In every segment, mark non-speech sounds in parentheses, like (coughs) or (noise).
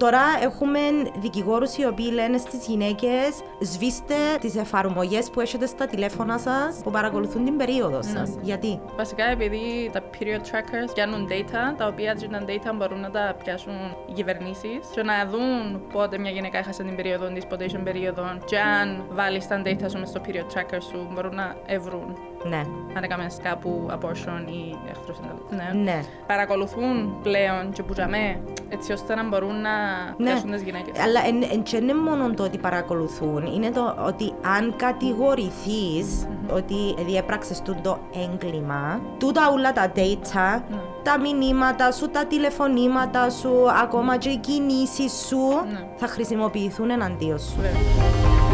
Τώρα έχουμε δικηγόρους οι οποίοι λένε στις γυναίκες σβήστε τις εφαρμογές που έχετε στα τηλέφωνα σας που παρακολουθούν την περίοδο σας. Γιατί; Βασικά επειδή τα period trackers πιάνουν data, τα οποία τα data μπορούν να τα πιάσουν οι κυβερνήσεις και να δουν πότε μια γυναίκα έχασε την περίοδο της, πότε είχε περίοδο. Και αν βάλεις τα data σου μες στο period tracker σου μπορούν να ευρούν Ναι. αν έκαμε κάπου abortion ή εχθροσυνταγή. Ναι. Ναι. Παρακολουθούν πλέον και πουτζαμέ έτσι ώστε να μπορούν να Ναι. πιάσουν τις γυναίκες. Αλλά εν, εν, και είναι μόνο το ότι παρακολουθούν, είναι το ότι αν κατηγορηθείς ότι διέπραξες τούτο το έγκλημα, τούτα όλα τα data, Ναι. τα μηνύματα σου, τα τηλεφωνήματα σου, ακόμα και οι κινήσεις σου, Ναι. θα χρησιμοποιηθούν εναντίον σου. Βέβαια.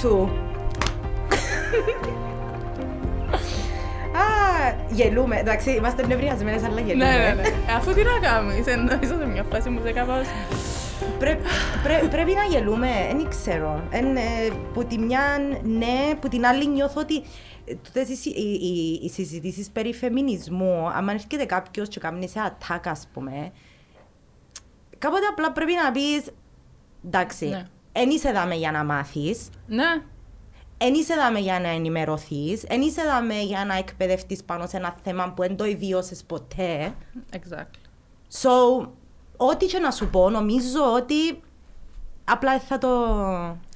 Take two. Α, γελούμε. Εντάξει, είμαστε νευριασμένες, αλλά γελούμε. Ναι, ναι, ναι. Ε, Αφού τι να κάνουμε, είσαι νομίζω σε μια φάση μου σε κάπως... Πρέ- πρέ- πρέπει να γελούμε, δεν ξέρω. Εν, ε, που τη μια ναι, που την άλλη νιώθω ότι ε, τούτες οι, συ- οι, οι, οι συζητήσεις περί φεμινισμού, αν έρχεται κάποιος και κάνει σε attack, ας πούμε, κάποτε απλά πρέπει να πεις, εντάξει, Ναι. Εν είσαι δάμε για να μάθεις, Ναι, εν είσαι δάμε για να ενημερωθείς, εν είσαι δάμε για να εκπαιδευτείς πάνω σε ένα θέμα που δεν το εβίωσες ποτέ. exactly. So, ό,τι και να σου πω, νομίζω ότι απλά θα το...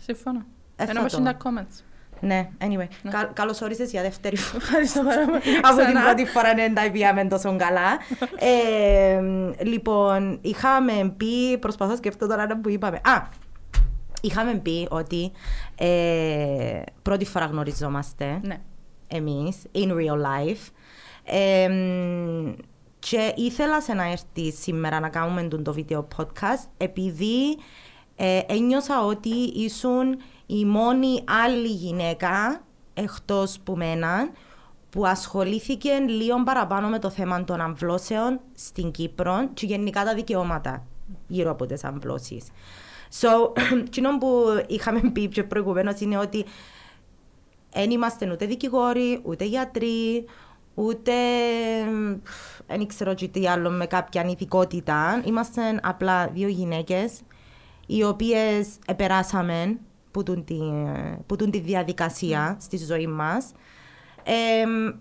Συμφωνώ. Ε, Ενώ θα όπως το- είναι τα comments. Ναι, anyway. Κα- καλώς όρισες για δεύτερη φορά. Ευχαριστώ πάρα πολύ. (laughs) Από την Ξανά. πρώτη φορά δεν τα πήγαμε τόσο καλά. (laughs) Ε, λοιπόν, είχαμε πει, προσπαθώ να σκεφτώ τώρα ένα που είπαμε. Α, είχαμε πει ότι ε, πρώτη φορά γνωριζόμαστε Ναι. εμείς, in real life. Ε, και ήθελα σε να έρθει σήμερα να κάνουμε τον το βίντεο podcast επειδή ε, ένιωσα ότι ήσουν η μόνη άλλη γυναίκα εκτός που μένα που ασχολήθηκε λίγο παραπάνω με το θέμα των αμβλώσεων στην Κύπρο και γενικά τα δικαιώματα γύρω από τις αμβλώσεις. So, (clears throat) εκείνο που είχαμε πει και προηγουμένως είναι ότι δεν είμαστε ούτε δικηγόροι, ούτε γιατροί, ούτε δεν ξέρω και τι άλλο με κάποια ειδικότητα. Είμαστε απλά δύο γυναίκες οι οποίες επεράσαμε που τούν τη, που τούν τη διαδικασία στη ζωή μας. Εμ,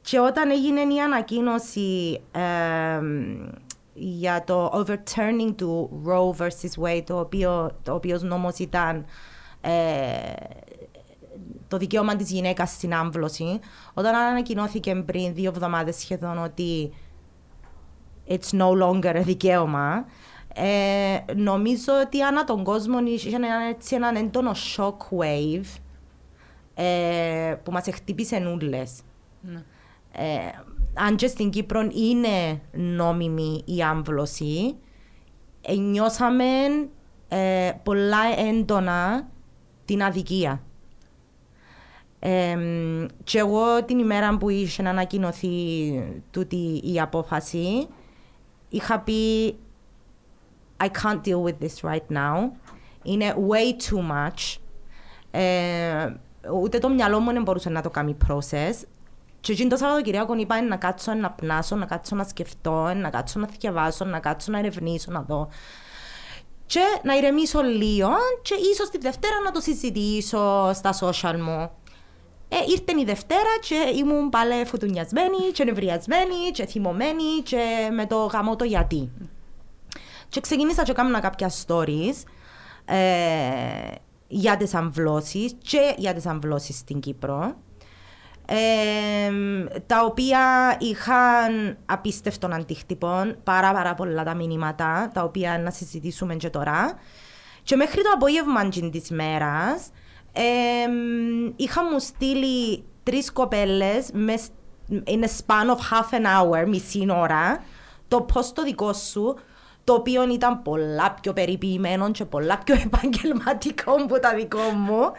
και όταν έγινε η ανακοίνωση εμ, για το overturning του Roe versus Wade, το οποίο, το οποίος νόμος ήταν ε, το δικαίωμα της γυναίκας στην άμβλωση, όταν ανακοινώθηκε πριν δύο εβδομάδες σχεδόν ότι it's no longer δικαίωμα, ε, νομίζω ότι ανά τον κόσμο είχε ένα, έτσι, έναν έντονο shockwave ε, που μας χτύπησε νουλες. Ναι. Ε, αν και στην Κύπρο είναι νόμιμη η άμβλωση, ε, νιώσαμε ε, πολλά έντονα την αδικία. Ε, και εγώ την ημέρα που είχε να ανακοινωθεί τούτη η απόφαση, είχα πει I can't deal with this right now. Είναι way too much. Ε, ούτε το μυαλό μου δεν μπορούσε να το κάνει process. Και εκείνο το Σαββατοκυριακό είπα να κάτσω να πνάσω, να κάτσω να σκεφτώ, να κάτσω να διαβάσω, να κάτσω να ερευνήσω, να δω. Και να ηρεμήσω λίγο και ίσως τη Δευτέρα να το συζητήσω στα social μου. Ε, ήρθε η Δευτέρα και ήμουν πάλι φωτουνιασμένη και νευριασμένη και θυμωμένη και με το γαμό το γιατί. Και ξεκίνησα και έκανα κάποια stories ε, για τις αμβλώσεις και για τις αμβλώσεις στην Κύπρο. Ε, τα οποία είχαν απίστευτον αντίκτυπο, πάρα πάρα πολλά τα μηνύματα, τα οποία να συζητήσουμε και τώρα. Και μέχρι το απόγευμα της μέρας, ε, είχα μου στείλει τρεις κοπέλες μες, in a span of half an hour, μισή ώρα, το post το δικό σου, το οποίο ήταν πολλά πιο περιποιημένο και πολλά πιο επαγγελματικό από τα δικό μου.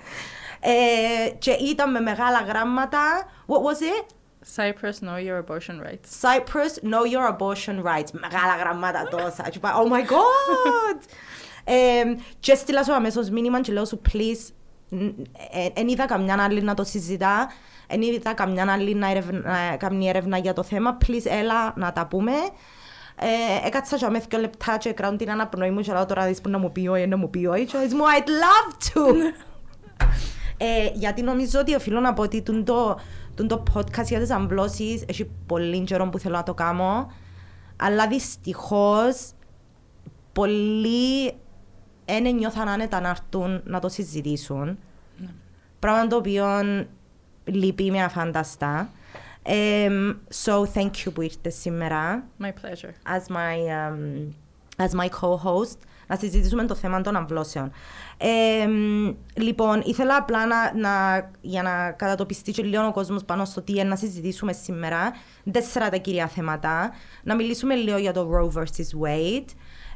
Ε, και ήταν με μεγάλα γράμματα. What was it? Cyprus, know your abortion rights. Cyprus, know your abortion rights. Μεγάλα γραμμάτα τόσα. Και είπα, oh my god! ε, και έστειλα σου αμέσως μήνυμα και λέω σου, please, δεν είδα καμιά άλλη να το συζητά, δεν είδα καμιά άλλη να, ερευνα, κάνει έρευνα για το θέμα. Please, έλα να τα πούμε. Ε, έκατσα και με δύο λεπτά και κράουν την αναπνοή μου και λέω τώρα δεις που να μου πει όχι, να μου πει όχι και μου I'd love to. Ε, γιατί νομίζω ότι οφείλω να πω ότι το, το podcast για τις αμβλώσεις έχει πολύ καιρό που θέλω να το κάνω αλλά δυστυχώς πολλοί δεν νιώθαν άνετα να έρθουν να το συζητήσουν. Ναι. Πράγμα το οποίο λυπεί με αφάνταστα. Um, so thank you που ήρθες σήμερα. My pleasure. As my, um, as my co-host να συζητήσουμε το θέμα των αμβλώσεων. Ε, λοιπόν, ήθελα απλά να, να, για να κατατοπιστεί και λίγο ο κόσμος πάνω στο τι είναι να συζητήσουμε σήμερα. Τέσσερα τα κυρία θέματα. Να μιλήσουμε λίγο για το Roe vs. Wade.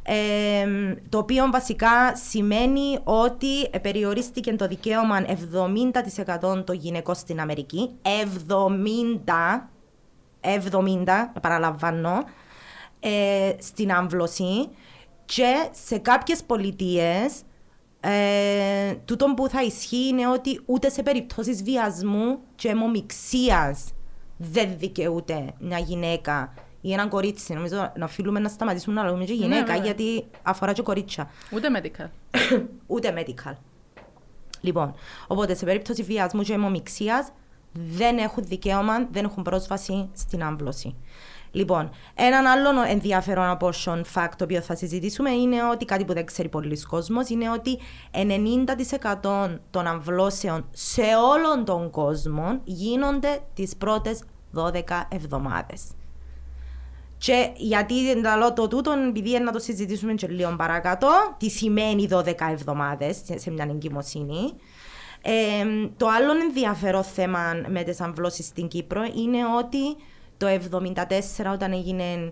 Ε, το οποίο βασικά σημαίνει ότι περιορίστηκε το δικαίωμα 70% των γυναικών στην Αμερική. 70, 70 παραλαμβάνω, ε, στην άμβλωση. Και σε κάποιες πολιτείες ε, τούτο που θα ισχύει είναι ότι ούτε σε περιπτώσεις βιασμού και αιμομηξίας δεν δικαιούται μια γυναίκα ή ένα κορίτσι. Νομίζω να οφείλουμε να σταματήσουμε να λέμε και ναι, γυναίκα ναι, γιατί αφορά και κορίτσια. Ούτε medical. (coughs) ούτε medical. Λοιπόν, οπότε σε περίπτωση βιασμού και αιμομηξίας δεν έχουν δικαίωμα, δεν έχουν πρόσβαση στην άμβλωση. Λοιπόν, έναν άλλο ενδιαφέρον από τον fact το οποίο θα συζητήσουμε είναι ότι κάτι που δεν ξέρει πολλοί κόσμος είναι ότι 90% των αμβλώσεων σε όλον τον κόσμο γίνονται τις πρώτες 12 εβδομάδες. Και γιατί λέω το τούτο, επειδή να το συζητήσουμε και λίγο παρακάτω, τι σημαίνει 12 εβδομάδες σε μια εγκυμοσύνη. Ε, το άλλο ενδιαφέρον θέμα με τις αμβλώσεις στην Κύπρο είναι ότι το 1974 όταν έγινε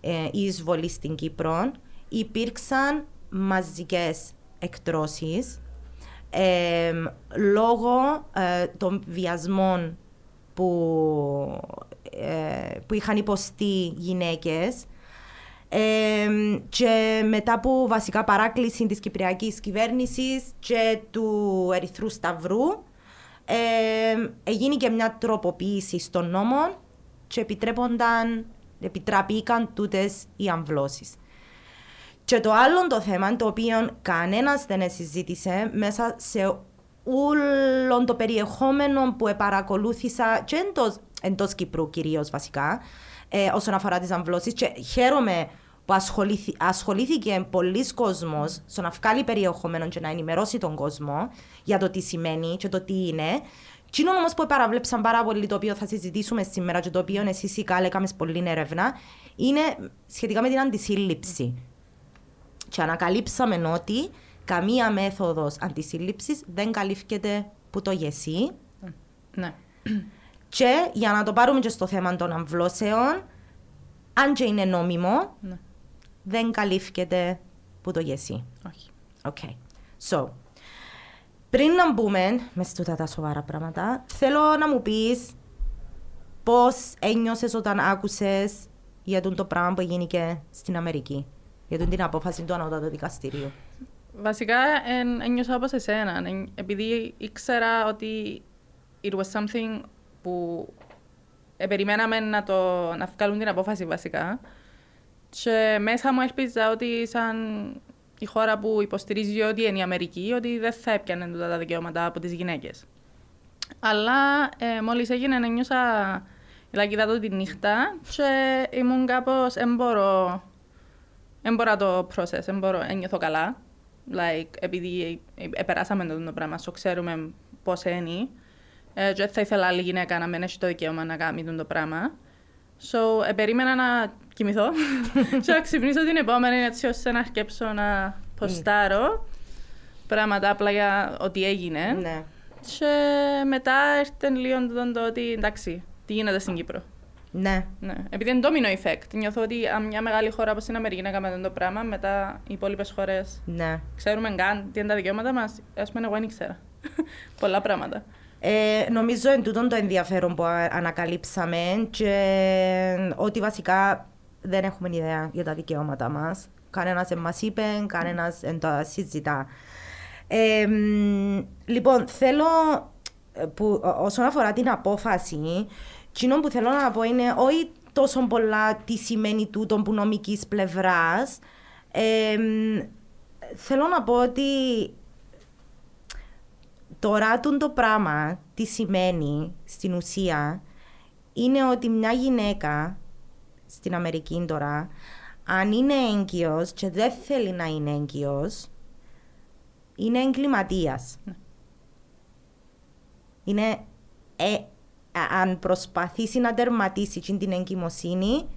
ε, η εισβολή στην Κύπρο υπήρξαν μαζικές εκτρώσεις ε, λόγω ε, των βιασμών που, ε, που είχαν υποστεί γυναίκες. Και μετά από βασικά παράκληση της Κυπριακής κυβέρνησης και του Ερυθρού Σταυρού έγινε και μια τροποποίηση στον νόμο και επιτρέπονταν, επιτραπήκαν τούτε οι αμβλώσει. Και το άλλο το θέμα, το οποίο κανένα δεν συζήτησε μέσα σε όλο το περιεχόμενο που παρακολούθησα και εντό Κύπρου κυρίω βασικά, ε, όσον αφορά τι αμβλώσει. Και χαίρομαι που ασχολήθηκε πολλοί κόσμο στο να βγάλει περιεχόμενο και να ενημερώσει τον κόσμο για το τι σημαίνει και το τι είναι. Τι όμως που παραβλέψαν πάρα πολύ, το οποίο θα συζητήσουμε σήμερα και το οποίο εσεί η Κάλε έκαμες πολύ έρευνα, είναι σχετικά με την αντισύλληψη. Και ανακαλύψαμε ότι καμία μέθοδος αντισύλληψης δεν καλύφθηκε που το γεσί. Ναι. Και για να το πάρουμε και στο θέμα των αμβλώσεων, αν και είναι νόμιμο, ναι. δεν καλύφθηκε που το γεσί. Όχι. Okay. So, πριν να μπούμε μες τούτα τα σοβαρά πράγματα, θέλω να μου πεις πώς ένιωσες όταν άκουσες για το πράγμα που έγινε στην Αμερική, για την απόφαση του ανώτατου δικαστηρίου. Βασικά ένιωσα όπως εσένα, επειδή ήξερα ότι it was something που περιμέναμε να, το, να βγάλουν την απόφαση βασικά και μέσα μου έλπιζα ότι σαν η χώρα που υποστηρίζει ότι είναι η Αμερική, ότι δεν θα έπιανε τα δικαιώματα από τις γυναίκες. Αλλά ε, μόλις έγινε, νιώσα λακκίδα το τη νύχτα και ήμουν κάπως. εμπορώ. Εμπορώ το process, εμπορώ, ένιωθω καλά. Like, επειδή επεράσαμε το, το πράγμα, so ξέρουμε πώς είναι. Ε, και θα ήθελα άλλη γυναίκα να μην έχει το δικαίωμα να κάνει το πράγμα. So, ε, περίμενα να κοιμηθώ (laughs) και να ξυπνήσω την επόμενη έτσι ώστε να αρκέψω να ποστάρω πράγματα απλά για ό,τι έγινε. Ναι. Και μετά έρθει λίγο το ότι εντάξει, τι γίνεται στην Κύπρο. Ναι. ναι. Επειδή είναι domino effect. Νιώθω ότι αν μια μεγάλη χώρα όπως την Αμερική να κάνει το πράγμα, μετά οι υπόλοιπες χώρες ναι. ξέρουμε καν τι είναι τα δικαιώματα μας. Α πούμε, εγώ δεν ήξερα. (laughs) Πολλά πράγματα. Ε, νομίζω εν τούτον το ενδιαφέρον που ανακαλύψαμε και ότι βασικά δεν έχουμε ιδέα για τα δικαιώματα μας. Κανένας δεν μας είπε, κανένας δεν τα συζητά. Ε, μ, λοιπόν, θέλω ε, που, ό- όσον αφορά την απόφαση, εκείνο που θέλω να πω είναι όχι τόσο πολλά τι σημαίνει τούτο που νομικής πλευράς. Ε, μ, θέλω να πω ότι τώρα τούν το πράγμα τι σημαίνει στην ουσία είναι ότι μια γυναίκα στην Αμερική τώρα αν είναι έγκυος και δεν θέλει να είναι έγκυος είναι εγκληματίας. Είναι ε, α- αν προσπαθήσει να τερματίσει εκείνη την εγκυμοσύνη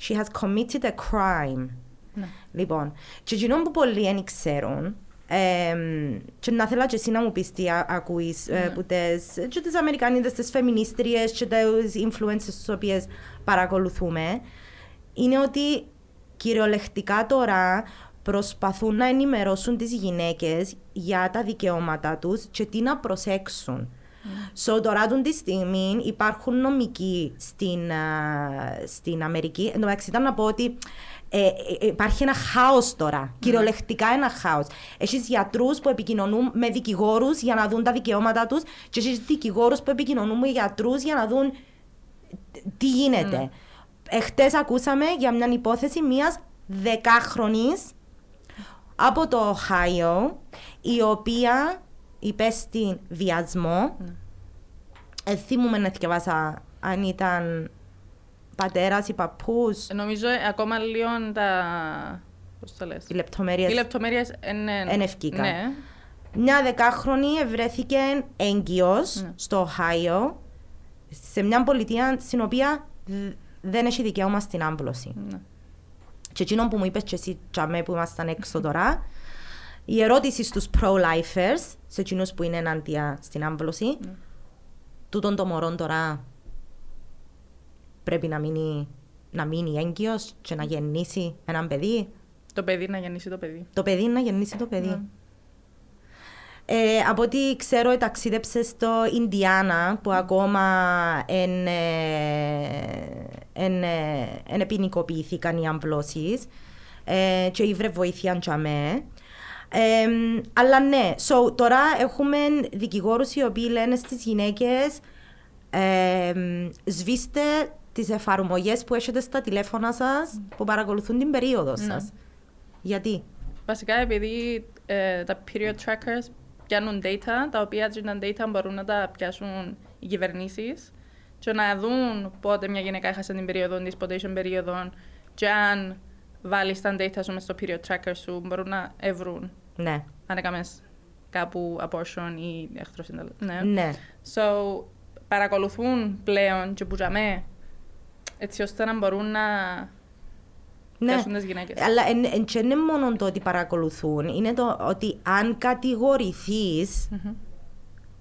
she has committed a crime. Ναι. Λοιπόν, και εκείνο που πολλοί δεν ξέρουν, εμ, και να θέλω και εσύ να μου πεις τι α- ακούεις ε, που τις, και τις Αμερικανίδες, τις φεμινίστριες και τις influencers τις οποίες παρακολουθούμε, είναι ότι κυριολεκτικά τώρα προσπαθούν να ενημερώσουν τις γυναίκες για τα δικαιώματά τους και τι να προσέξουν. So, τώρα τούν τη στιγμή υπάρχουν νομικοί στην, α, στην Αμερική. Εν τω μεταξύ, ήταν να πω ότι ε, ε, υπάρχει ένα χάος τώρα. Κυριολεκτικά ένα χάος. Έχεις γιατρούς που επικοινωνούν με δικηγόρους για να δουν τα δικαιώματα τους και έχεις δικηγόρους που επικοινωνούν με γιατρούς για να δουν τι γίνεται. Εχθές ακούσαμε για μια υπόθεση μιας δεκάχρονης από το Οχάιο, η οποία υπέστη βιασμό. Ε, θυμούμαι να θυκευάσα αν ήταν πατέρας ή παππούς. Ε, Νομίζω ε, ακόμα λίγο τα. Πώς το λες. Οι λεπτομέρειες Οι λεπτομέρειες είναι. Εν ευκήκα. Ναι. Μια δεκάχρονη βρέθηκε έγκυος Ναι. στο Οχάιο, σε μια πολιτεία στην οποία δ- δεν έχει δικαίωμα στην άμπλωση. ναι. Και εκείνο που μου είπες και εσύ τζαμέ που ήμασταν έξω τώρα, η ερώτηση στους pro-lifers, σε εκείνους που είναι ενάντια στην άμπλωση, τούτον το μωρό τώρα πρέπει να μείνει, να μείνει έγκυος και να γεννήσει έναν παιδί. Το παιδί να γεννήσει το παιδί. Το παιδί να γεννήσει το παιδί. Ναι. Ε, από ό,τι ξέρω, ταξίδεψε στο Ινδιάνα, που ακόμα εν, ε, εν, ε, εν ποινικοποιήθηκαν οι αμβλώσεις ε, και ήβρε βοήθεια τζαμέ. Ε, αλλά ναι, so, τώρα έχουμε δικηγόρους οι οποίοι λένε στις γυναίκες ε, σβήστε τις εφαρμογές που έχετε στα τηλέφωνα σας που παρακολουθούν την περίοδο σας. Γιατί; Βασικά επειδή ε, τα period trackers πιάνουν data, τα οποία τα data μπορούν να τα πιάσουν οι κυβερνήσεις και να δουν πότε μια γυναίκα έχασε την περίοδο της, πότε είχε περίοδο και αν βάλεις τα data σου μες στο period tracker σου, μπορούν να ευρούν Ναι. αν έκαμες κάπου abortion ή εχθροσύνταλο. Ναι. Ναι. So, παρακολουθούν πλέον και που τζαμέ, έτσι ώστε να μπορούν να Ναι. πιάσουν τις γυναίκες. Αλλά εν, εν, και είναι μόνο το ότι παρακολουθούν, είναι το ότι αν κατηγορηθείς,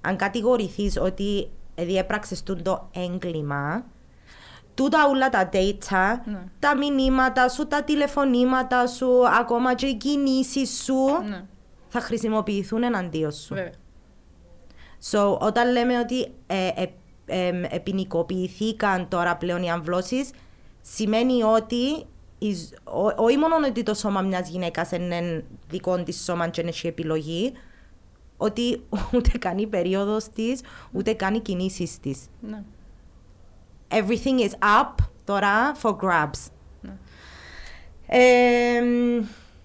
αν κατηγορηθείς ότι διέπραξες τούτο το έγκλημα, τούτα όλα τα data, Ναι. τα μηνύματα σου, τα τηλεφωνήματα σου, ακόμα και οι κινήσεις σου, Ναι, θα χρησιμοποιηθούν εναντίον σου. βέβαια. So, όταν λέμε ότι ε, ε, ε, ε, ποινικοποιηθήκαν τώρα πλέον οι αμβλώσεις, σημαίνει ότι η- ο- όχι μόνο ότι το σώμα μιας γυναίκας είναι δικό της σώμα και έχει επιλογή, ότι (laughs) ούτε κάνει η περίοδος της, ούτε κάνει κινήσεις της. Ναι. Everything is up τώρα for grabs. Ναι. Ε,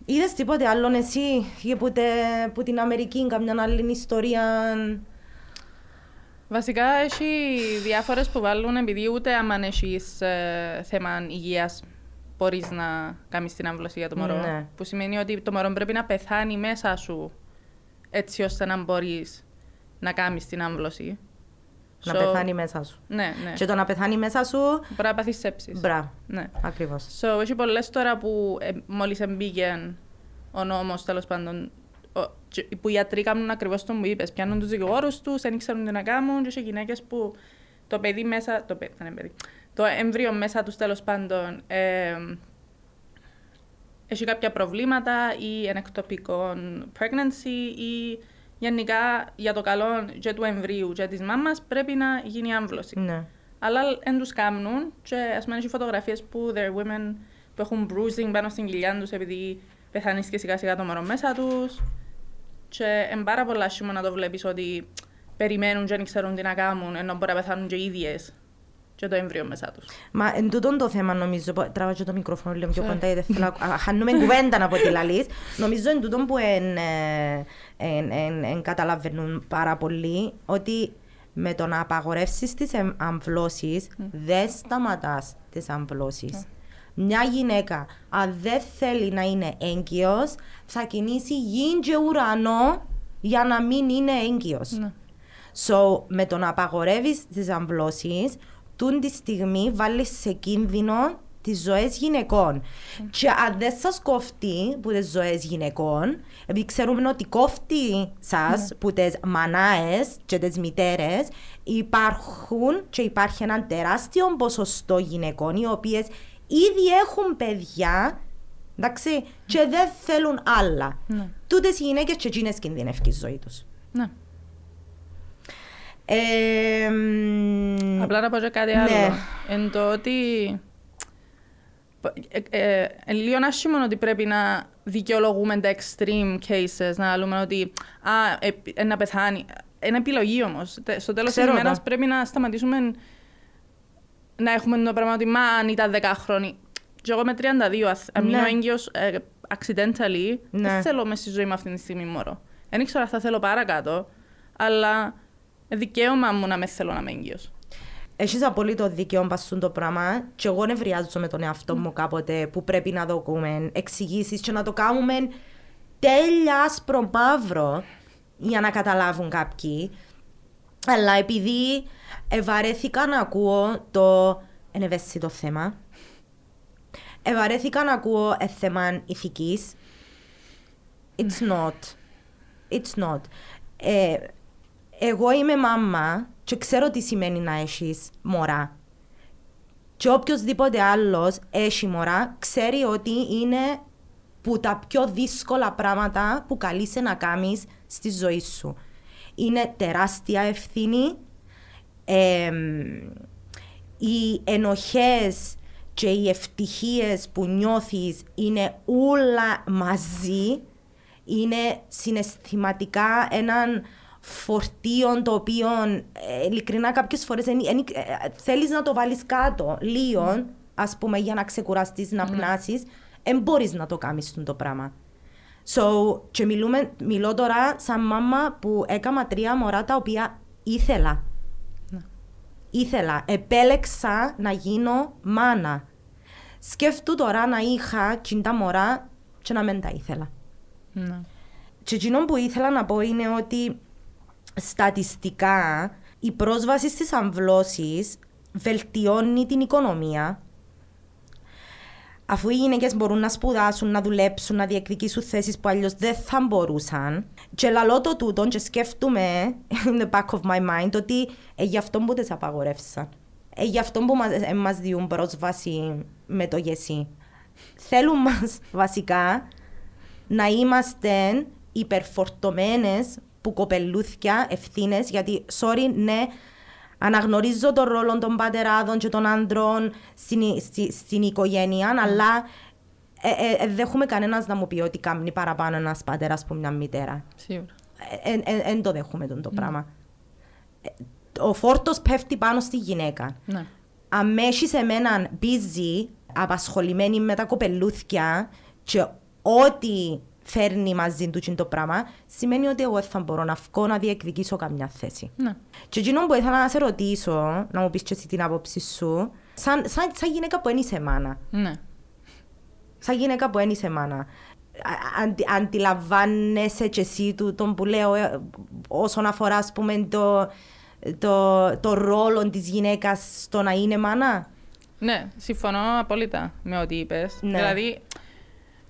είδες τίποτε άλλο εσύ για που, τε- που την Αμερική, καμιά άλλη ιστορία Βασικά έχει διάφορες που βάλουν επειδή ούτε άμα έχεις ε, θέμα υγείας μπορείς να κάνεις την άμβλωση για το μωρό. Ναι. Που σημαίνει ότι το μωρό πρέπει να πεθάνει μέσα σου έτσι ώστε να μπορείς να κάνεις την άμβλωση. να So- πεθάνει μέσα σου. Ναι, ναι. Και το να πεθάνει μέσα σου, Μπορεί να πάθεις σέψεις. μπράβο. Ναι. Ακριβώς. So, έχει πολλές τώρα που ε, μόλις εμπήκε ο νόμος, τέλος πάντων, ο- και- που οι γιατροί κάνουν ακριβώς το που είπες. Πιάνουν τους δικηγόρους τους, δεν ξέρουν τι να κάνουν και έχει γυναίκες που το παιδί μέσα, το, παιδί, δεν είναι παιδί, το εμβρίο μέσα τους τέλος πάντων ε, έχει κάποια προβλήματα ή ενεκτοπικό pregnancy ή γενικά για το καλό και του εμβρίου και της μάμας πρέπει να γίνει άμβλωση. Ναι. Αλλά δεν τους κάνουν και ας πούμε έχει φωτογραφίες που there are women που έχουν bruising πάνω στην κοιλιά τους επειδή πεθανίστηκε σιγά σιγά το μωρό μέσα τους. Και είναι πάρα πολλά άσχημο να το βλέπεις ότι περιμένουν και δεν ξέρουν τι να κάνουν, ενώ μπορεί να πεθάνουν και οι ίδιες και το έμβριο μέσα τους. Μα εν τούτον το θέμα νομίζω, πω- τραβάω και το μικρόφωνο λίγο πιο Sorry. κοντά γιατί θέλω να- α, χάνουμε κουβέντα από τη λαλής. Νομίζω εν τούτον που εν, ε, εν, εν, εν καταλαβαίνουν πάρα πολύ ότι με το να απαγορεύσεις τις εμ- αμβλώσεις δεν σταματάς τις αμβλώσεις. Μια γυναίκα, αν δεν θέλει να είναι έγκυος, θα κινήσει γη και ουρανό για να μην είναι έγκυος. Ναι. So, με το να απαγορεύεις τις αμβλώσεις, τούν τη στιγμή βάλεις σε κίνδυνο τις ζωές γυναικών. Και αν δεν σας κόφτει που τις ζωές γυναικών, επειδή ξέρουμε ότι κόφτει σας που τις μανάες και τις μητέρες, υπάρχουν και υπάρχει ένα τεράστιο ποσοστό γυναικών οι οποίες ήδη έχουν παιδιά. Εντάξει, και δεν θέλουν άλλα. Ναι. Τούτες οι γυναίκες και εκείνες κινδυνεύει η ζωή τους. Ναι. Ε, μ, Απλά να πω και κάτι Ναι. άλλο. Εν το ότι. Ε, ε, ε, λίγο άσχημο ότι πρέπει να δικαιολογούμε τα extreme cases, να λέμε ότι α, ε, ε, να πεθάνει. Είναι επιλογή όμως. Στο τέλος της Ξέρω ημέρας το. πρέπει να σταματήσουμε να έχουμε το πράγμα ότι μα αν ήταν 10 χρόνια. Και εγώ με 32, αν- αν μείνω Ναι. έγκυος ε, accidentally, Ναι. δεν θέλω μέσα στη ζωή μου αυτή τη στιγμή μωρό. Δεν ήξερα αν θα θέλω παρακάτω, αλλά δικαίωμα μου να με θέλω να είμαι έγκυος. Έχεις απολύτω δίκαιο πασούν το πράγμα και εγώ νευριάζω με τον εαυτό μου κάποτε που πρέπει να δοκούμε εξηγήσεις και να το κάνουμε τέλεια άσπρο μαύρο για να καταλάβουν κάποιοι. Αλλά επειδή ευαρέθηκα να ακούω το ενευαίσθητο θέμα, ευαρέθηκα να ακούω ε, θέμα ηθικής, it's not. It's not. Ε, εγώ είμαι μάμα και ξέρω τι σημαίνει να έχεις μωρά. Και οποιοδήποτε άλλος έχει μωρά, ξέρει ότι είναι που τα πιο δύσκολα πράγματα που καλείσαι να κάνεις στη ζωή σου. Είναι τεράστια ευθύνη. εμ, οι ενοχές και οι ευτυχίες που νιώθεις είναι όλα μαζί. Είναι συναισθηματικά έναν φορτίο το οποίο ε, ειλικρινά κάποιες φορές εν- εν- ε, θέλεις να το βάλεις κάτω λίγο, ας πούμε, για να ξεκουραστείς, να πνάσεις, δεν μπορείς να το κάνεις το πράγμα. So, και μιλούμε, μιλώ τώρα σαν μάμα που έκανα τρία μωρά τα οποία ήθελα. Ήθελα, επέλεξα να γίνω μάνα. Σκέφτου τώρα να είχα τσιν τα μωρά και να μην τα ήθελα. Ναι. Και εκείνο που ήθελα να πω είναι ότι στατιστικά η πρόσβαση στις αμβλώσεις βελτιώνει την οικονομία αφού οι γυναίκες μπορούν να σπουδάσουν, να δουλέψουν, να διεκδικήσουν θέσεις που αλλιώς δεν θα μπορούσαν. Και λαλώ το τούτο και σκέφτομαι in the back of my mind ότι ε, γι' αυτό που τι απαγορεύσαν. Ε, γι' αυτό που μας, ε, μας διούν πρόσβαση με το γεσί. Θέλουν μας βασικά να είμαστε υπερφορτωμένες που κοπελούθια ευθύνες, γιατί, sorry, ναι, αναγνωρίζω τον ρόλο των πατεράδων και των άντρων στην, στη- στην οικογένεια, αλλά ε, ε, ε, δεν έχουμε κανένας να μου πει ότι κάνει παραπάνω ένας πατέρας που μια μητέρα. Σίγουρα. Δεν το δέχομαι τον το πράγμα. Ε, Ο φόρτος πέφτει πάνω στη γυναίκα. Ναι. Αν έχεις εμέναν busy, απασχολημένη με τα κοπελούθια και ό,τι φέρνει μαζί του τσιν το πράγμα, σημαίνει ότι εγώ δεν θα μπορώ να βγω να διεκδικήσω καμιά θέση. Ναι. Και εκείνο που ήθελα να σε ρωτήσω, να μου πεις και εσύ την άποψη σου, σαν, σαν, σαν γυναίκα που δεν είσαι μάνα, Ναι. σαν γυναίκα που δεν είσαι μάνα, α- αντι, αντιλαμβάνεσαι και εσύ του τον που λέω ε, όσον αφορά ας πούμε το, το, το ρόλο της γυναίκας στο να είναι μάνα. Ναι, συμφωνώ απόλυτα με ό,τι είπες. Ναι. Δηλαδή,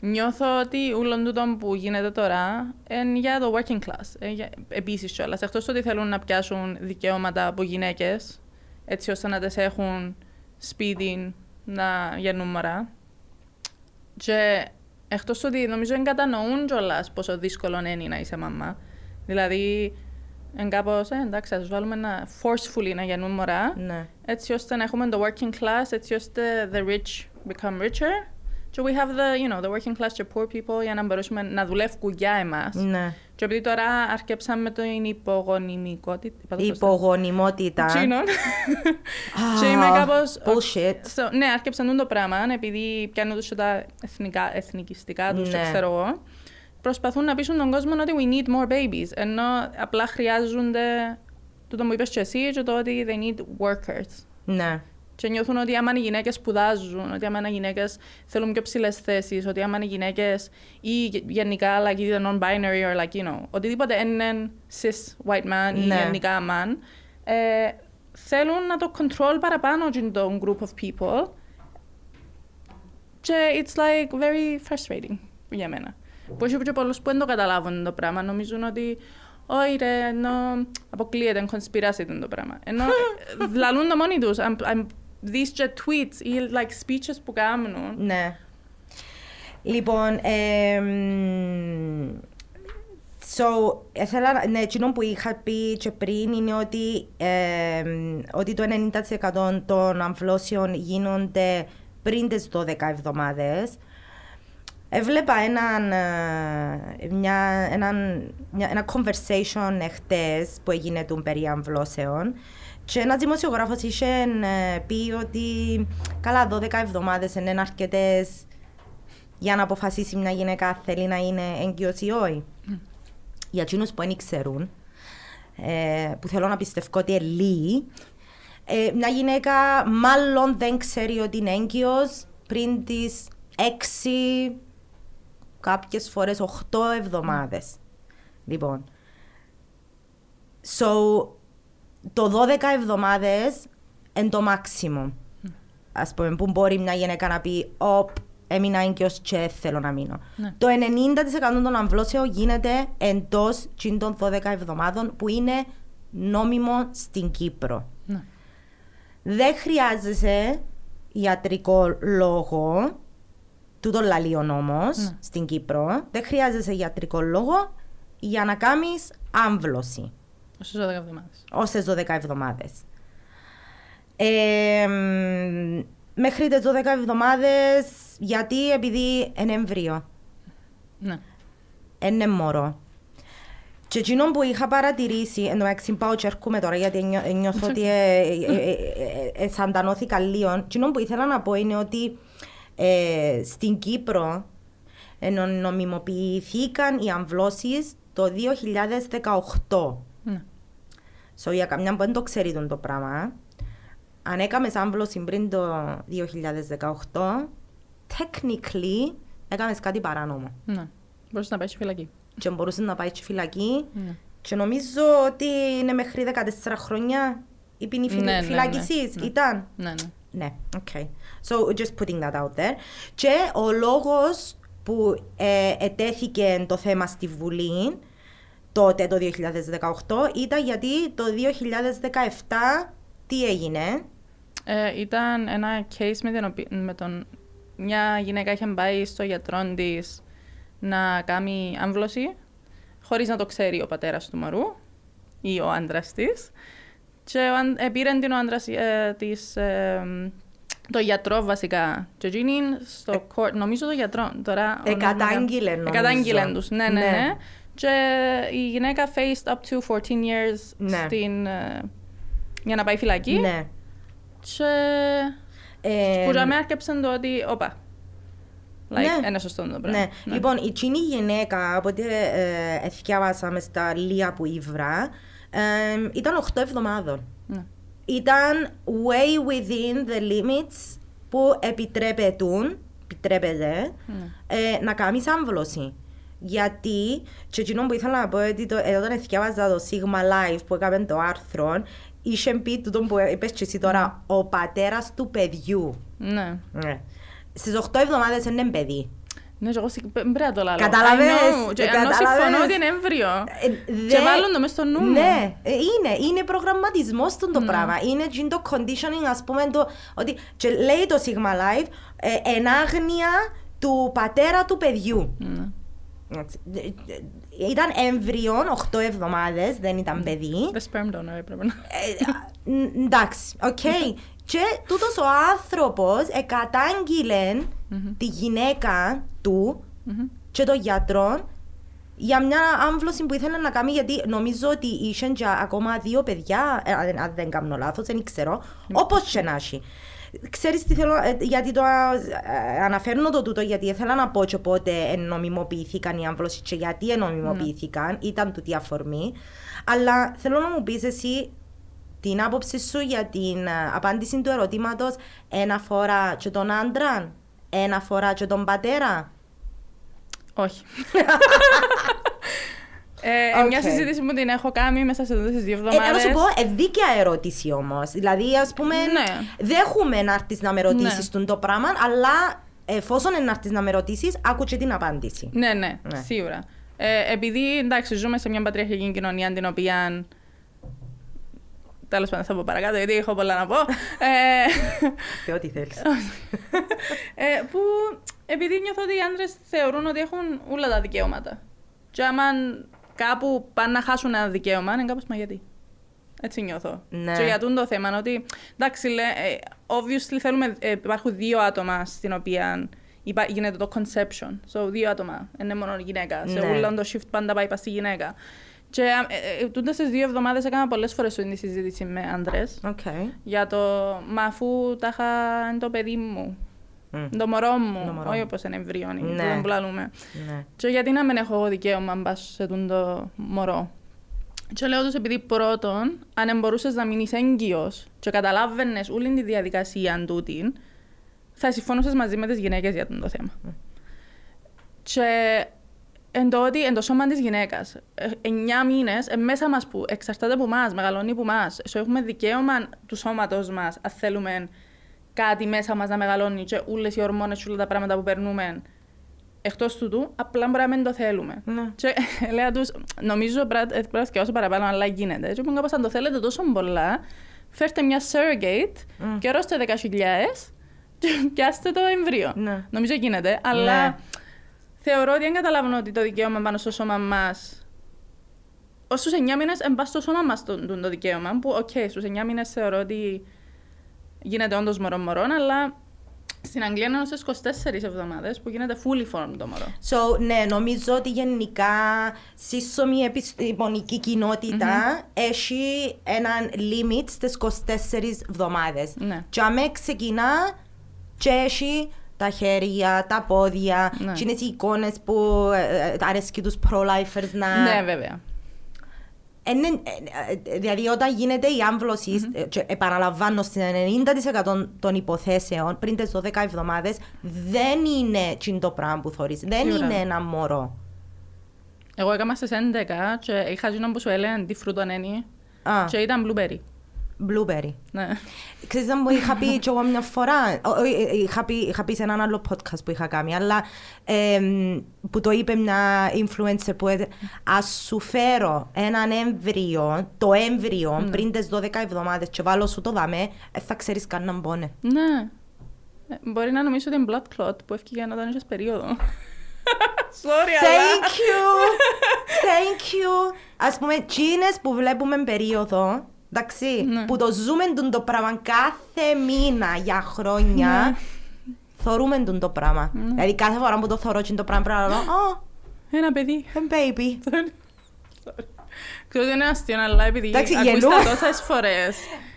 νιώθω ότι όλων τούτων που γίνεται τώρα είναι για το working class. Ε, Επίσης κιόλας. Εκτός ότι θέλουν να πιάσουν δικαιώματα από γυναίκες, έτσι ώστε να τι έχουν σπίτι να γίνουν μωρά. Και εκτός ότι νομίζω δεν κατανοούν κιόλας πόσο δύσκολο είναι να είσαι μαμά. Δηλαδή, εν κάπως, ε, εντάξει, ας βάλουμε ένα forcefully να γίνουν μωρά Ναι. έτσι ώστε να έχουμε το working class, έτσι ώστε the rich become richer Και we have the, you know, the working class και poor people για να μπορέσουμε να δουλεύουν για εμάς. Ναι. Και επειδή τώρα αρκέψαμε με την υπογονιμικότητα. είπα το σωστά. Υπογονιμότητα. Τσίνον. Α, Και είμαι κάπως... Bullshit. So, ναι, άρκεψαν το πράγμα, επειδή πιάνουν τους και τα εθνικά, εθνικιστικά τους, Ναι. ξέρω εγώ. Προσπαθούν να πείσουν τον κόσμο ότι we need more babies, ενώ απλά χρειάζονται τούτο που είπες και εσύ και το ότι they need workers. Ναι. Και νιώθουν ότι άμα οι γυναίκες σπουδάζουν, ότι άμα οι γυναίκες θέλουν πιο ψηλές θέσεις, ότι άμα οι γυναίκες ή γε- γενικά like either non-binary or like you know, οτιδήποτε είναι cis white man ή Ναι. γενικά man, ε, θέλουν να το control παραπάνω για το group of people. Και it's like very frustrating για μένα. Που έχει και πολλούς που δεν το καταλάβουν το πράγμα. Νομίζουν ότι όχι ρε, ενώ αποκλείεται, conspiracy το πράγμα. Ενώ (laughs) ε, λαλούν το μόνοι τους. I'm, I'm, these και tweets ή like speeches που κάνουν. Ναι. Λοιπόν, εμ, so, ήθελα, να- ναι, εκείνο που είχα πει και πριν είναι ότι, εμ, ότι το 90% των αμβλώσεων γίνονται πριν τις 12 εβδομάδες. Έβλεπα έναν, ε, μια, έναν, μια, ένα conversation εχθές που έγινε του περί αμβλώσεων και ένας δημοσιογράφος είχε ε, πει ότι καλά 12 εβδομάδες είναι αρκετές για να αποφασίσει μια γυναίκα αν θέλει να είναι έγκυος ή όχι. Για εκείνους που δεν ξέρουν, ε, που θέλω να πιστεύω ότι είναι λίγοι, ε, μια γυναίκα μάλλον δεν ξέρει ότι είναι έγκυος πριν τις έξι, κάποιες φορές οχτώ εβδομάδες. Λοιπόν, so, το 12 εβδομάδες είναι το maximum. Ας πούμε, που μπορεί μια γυναίκα να πει «Οπ, έμεινα έγκυος και θέλω να μείνω». Ναι. Το 90% των αμβλώσεων γίνεται εντός τσιν των 12 εβδομάδων που είναι νόμιμο στην Κύπρο. Ναι. Δεν χρειάζεσαι ιατρικό λόγο, τούτο λαλεί ο νόμος Ναι. στην Κύπρο, δεν χρειάζεσαι ιατρικό λόγο για να κάνεις άμβλωση Όσο 12 εβδομάδες. ως τις 12 εβδομάδες. Ε, μ, μέχρι τις 12 εβδομάδες, γιατί επειδή είναι εμβρίο, Ναι. είναι μωρό. Και εκείνο που είχα παρατηρήσει, εν τω μεταξύ πάω και έρχομαι τώρα γιατί νιώ- νιώθω ότι ε, ε, ε, ε, ε, σαντανώθηκα λίγο. Εκείνο που ήθελα να πω είναι ότι ε, στην Κύπρο ε, νο- νομιμοποιηθήκαν οι αμβλώσεις το 2018. Ναι. So, για καμιά που δεν το ξέρει τον το πράγμα, αν έκαμε άμβλωση πριν το 2018, technically έκαμε κάτι παράνομο. Ναι. Μπορείς να πάει στη φυλακή. Και μπορούσε να πάει στη φυλακή. Ναι. Και νομίζω ότι είναι μέχρι 14 χρόνια η ποινή φυλ... Ναι, ναι, ναι, φυλάκισης. ναι. Ήταν. Ναι, ναι. Ναι, okay. So, just putting that out there. Και ο λόγος που ε, ετέθηκε το θέμα στη Βουλή τότε το 2018 ήταν γιατί το 2017 τι έγινε; Ε, ήταν ένα case με, την οποία, με τον... Μια γυναίκα είχε πάει στο γιατρό της να κάνει άμβλωση, χωρίς να το ξέρει ο πατέρας του μωρού ή ο άντρας της. Και ο αν- ε, πήρε την ο άντρας ε, της, ε, το γιατρό βασικά. Και εκείνη στο court, νομίζω το γιατρό τώρα... Ε, ονομάζεται- κατάγγειλε, νομίζω. Εκατάγγειλε τους, ναι, ναι, Ναι. ναι. Και η γυναίκα faced up to 14 years Ναι. στην, ε, για να πάει φυλακή. Ναι. Και Ε, που για μένα άρκεψαν το ότι, όπα, like, Ναι. ένα σωστό το πράγμα. Ναι. Λοιπόν, η τσίνη γυναίκα, από ό,τι ε, εθιάβασα μες στα λία που ήβρα, ε, ήταν 8 εβδομάδων. Ναι. Ήταν way within the limits που επιτρέπετουν, επιτρέπεται, Ναι. ε, να κάνεις άμβλωση. Γιατί, και εκείνο που ήθελα να πω, ότι το, εδώ όταν εθιάβαζα το Sigma Life που έκαμε το άρθρο, είχε πει τούτο που είπες και εσύ τώρα, ο πατέρας του παιδιού. Ναι. Ναι. Στις 8 εβδομάδες είναι παιδί. Ναι, και εγώ συ- πρέπει να το λαλώ. Κατάλαβες, I know. Και ενώ κατάλαβες. συμφωνώ ότι είναι έμβριο. Ε, Και δε- βάλουν το μες στο νου μου. Ναι, ε, είναι, είναι προγραμματισμός το, Ναι. το πράγμα. Είναι τζείν' το conditioning, ας πούμε, το, ότι, και λέει το Sigma Life, ε, εν άγνοια του πατέρα του παιδιού. Ήταν έμβρυο 8 εβδομάδες, δεν ήταν παιδί. The sperm donor έπρεπε να. Ε, α, Εντάξει, οκ. Και τούτος ο άνθρωπος εκατάγγειλε τη γυναίκα του και τον γιατρό για μια άμβλωση που ήθελε να κάνει γιατί νομίζω ότι είχε και ακόμα δύο παιδιά, ε, αν- αν δεν κάνω λάθος, δεν ξέρω, όπως και να έχει. Ξέρεις τι θέλω, ε, γιατί το ε, αναφέρνω το τούτο, γιατί ήθελα να πω και πότε νομιμοποιήθηκαν οι άμβλωση και γιατί νομιμοποιήθηκαν, ήταν τούτη αφορμή. Αλλά θέλω να μου πεις εσύ την άποψη σου για την ε, απάντηση του ερωτήματος ένα φορά και τον άντρα, ένα φορά και τον πατέρα; Όχι. (laughs) (laughs) Ε, Οκ. Μια συζήτηση που την έχω κάνει μέσα σε αυτές τις δύο Ε, να εβδομάδες. σου πω, ε, δίκαια ερώτηση όμως. Δηλαδή, ας πούμε, Ναι. δέχομαι να έρθεις να με ρωτήσεις Ναι. το πράγμα, αλλά εφόσον να έρθεις να με ρωτήσεις, άκου και την απάντηση. Ναι, ναι, Ναι. σίγουρα. Ε, επειδή εντάξει, ζούμε σε μια πατριαρχική κοινωνία την οποία. Τέλος πάντων, θα πω παρακάτω γιατί έχω πολλά να πω. (laughs) ε, Πε ό,τι θέλεις. (laughs) ε, που επειδή νιώθω ότι οι άντρες θεωρούν ότι έχουν όλα τα δικαιώματα. Και άμα κάπου πάνε να χάσουν ένα δικαίωμα, είναι κάπως μα γιατί. Έτσι νιώθω. Ναι. Και για τούτο το θέμα είναι ότι, εντάξει, λέ, ε, obviously θέλουμε, ε, υπάρχουν δύο άτομα στην οποία υπά, γίνεται το conception. So, δύο άτομα, είναι μόνο η γυναίκα. Σε Ναι. όλο το shift πάντα πάει πας στη γυναίκα. Και ε, ε, τούτες τις δύο εβδομάδες έκανα πολλές φορές την συζήτηση με άντρες Οκ. για το «Μα αφού τα είχα είναι το παιδί μου, Μμ. το μωρό μου, Το μωρό όχι μου. όπως είναι εμβριώνει, Ναι. που δεν πουλαλούμε». Ναι. Και γιατί να μην έχω εγώ δικαίωμα να πάω σε τούν το μωρό. Και λέω τους επειδή πρώτον, αν μπορούσες να μείνεις έγκυος και καταλάβαινες όλη τη διαδικασία τούτη, θα συμφωνούσες μαζί με τις γυναίκες για τούτο το θέμα. Και εν το ότι εν το σώμα της γυναίκας, ε, εννιά μήνες, ε, μέσα μας που εξαρτάται από εμάς, μεγαλώνει από εμάς, so έχουμε δικαίωμα του σώματος μας, αν θέλουμε κάτι μέσα μας να μεγαλώνει και όλες οι ορμόνες και όλα τα πράγματα που περνούμε εκτός τούτου, απλά μπορεί να μην το θέλουμε. Ναι. Και (laughs) λέω τους, νομίζω πρέπει πρέπει να θυκαιώσω παραπάνω, αλλά γίνεται. Και είπαν κάπως, αν το θέλετε τόσο πολλά, φέρτε μια surrogate Μμ. και ρώστε 10.000 και πιάστε το εμβρίο. Ναι. Νομίζω γίνεται, αλλά Ναι. θεωρώ ότι δεν καταλαβαίνω ότι το δικαίωμα πάνω στο σώμα μας. Ως τους 9 μήνες, εν πας στο σώμα μας το, το, το δικαίωμα. Που, οκ, okay, στους 9 μήνες θεωρώ ότι γίνεται όντως μωρό-μωρό, αλλά στην Αγγλία είναι στις 24 εβδομάδες που γίνεται fully formed το μωρό. So, ναι, νομίζω ότι γενικά σύσσωμη επιστημονική κοινότητα έχει έναν limit στις 24 εβδομάδες. Ναι. Και αμέ ξεκινά και έχει τα χέρια, τα πόδια, Ναι. και είναι οι εικόνες που ε, ε, αρέσκει τους pro-lifers να... Ναι, βέβαια. Ε, ναι, ε, ε, δηλαδή όταν γίνεται η άμβλωση, ε, και επαναλαμβάνω, στην 90% των υποθέσεων πριν τις 12 εβδομάδες δεν είναι τσιν το πράγμα που θωρείς, δεν Σίγουρα. είναι ένα μωρό. Εγώ έκανα στι 11 και είχα ζήνω που σου έλεγαν τι φρούτο είναι Α, και ήταν blueberry. Blueberry. Ναι. Ξέρεις να μου είχα πει (laughs) κι εγώ μια φορά, ο- ο- ε, είχα πει, είχα πει σε έναν άλλο podcast που είχα κάνει, αλλά εμ, που το είπε μια influencer που έδε, ας σου φέρω έναν έμβριο, το έμβριο πριν τις 12 εβδομάδες και βάλω σου το δαμέ, ε, θα ξέρεις καν να μπώνε. Ναι. Ε, Μπορεί να νομίζω ότι είναι blood clot που έφυγε όταν είχες περίοδος. (laughs) Sorry, αλλά... Thank you! (laughs) Thank you! Ας πούμε, τσίνες που βλέπουμε περίοδο, εντάξει, Ναι. που το ζούμε τον το πράγμα κάθε μήνα για χρόνια, θωρούμε τον το πράγμα. Δηλαδή κάθε φορά που το θωρώ τσιν το πράγμα πρέπει να λέω, oh, Ένα παιδί. a baby. Ξέρω ότι είναι αστείο, αλλά επειδή Εντάξει, ακούεις γελούμε. τα τόσες φορές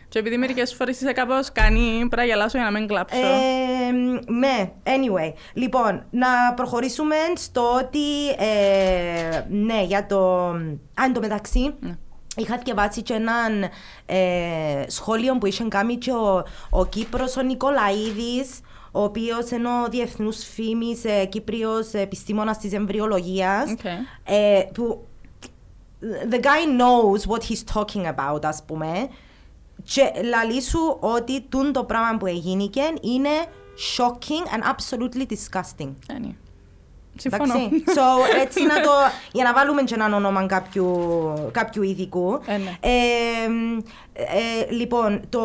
και επειδή μερικές φορές είσαι κάπως κανεί, πρέπει να γελάσω για να μην κλάψω. Ε, ναι, anyway. Λοιπόν, να προχωρήσουμε στο ότι, ε, ναι, για το... Αν το μεταξύ, Ναι. Είχα διαβάσει και έναν ε, σχόλιο που είχε κάνει και ο, ο Κύπρος ο Νικολαίδης, ο οποίος είναι ο διεθνούς φήμης ε, Κύπριος επιστήμονας της εμβριολογίας, Οκ. ε, που the guy knows what he's talking about, ας πούμε, και λαλεί σου ότι τούντο πράγμα που εγίνηκε είναι shocking and absolutely disgusting. Ένι. Συμφωνώ. Εντάξει. So, έτσι να το. (laughs) για να βάλουμε και έναν όνομα κάποιου, κάποιου ειδικού. Ε, ναι. Ε, ε, λοιπόν, το.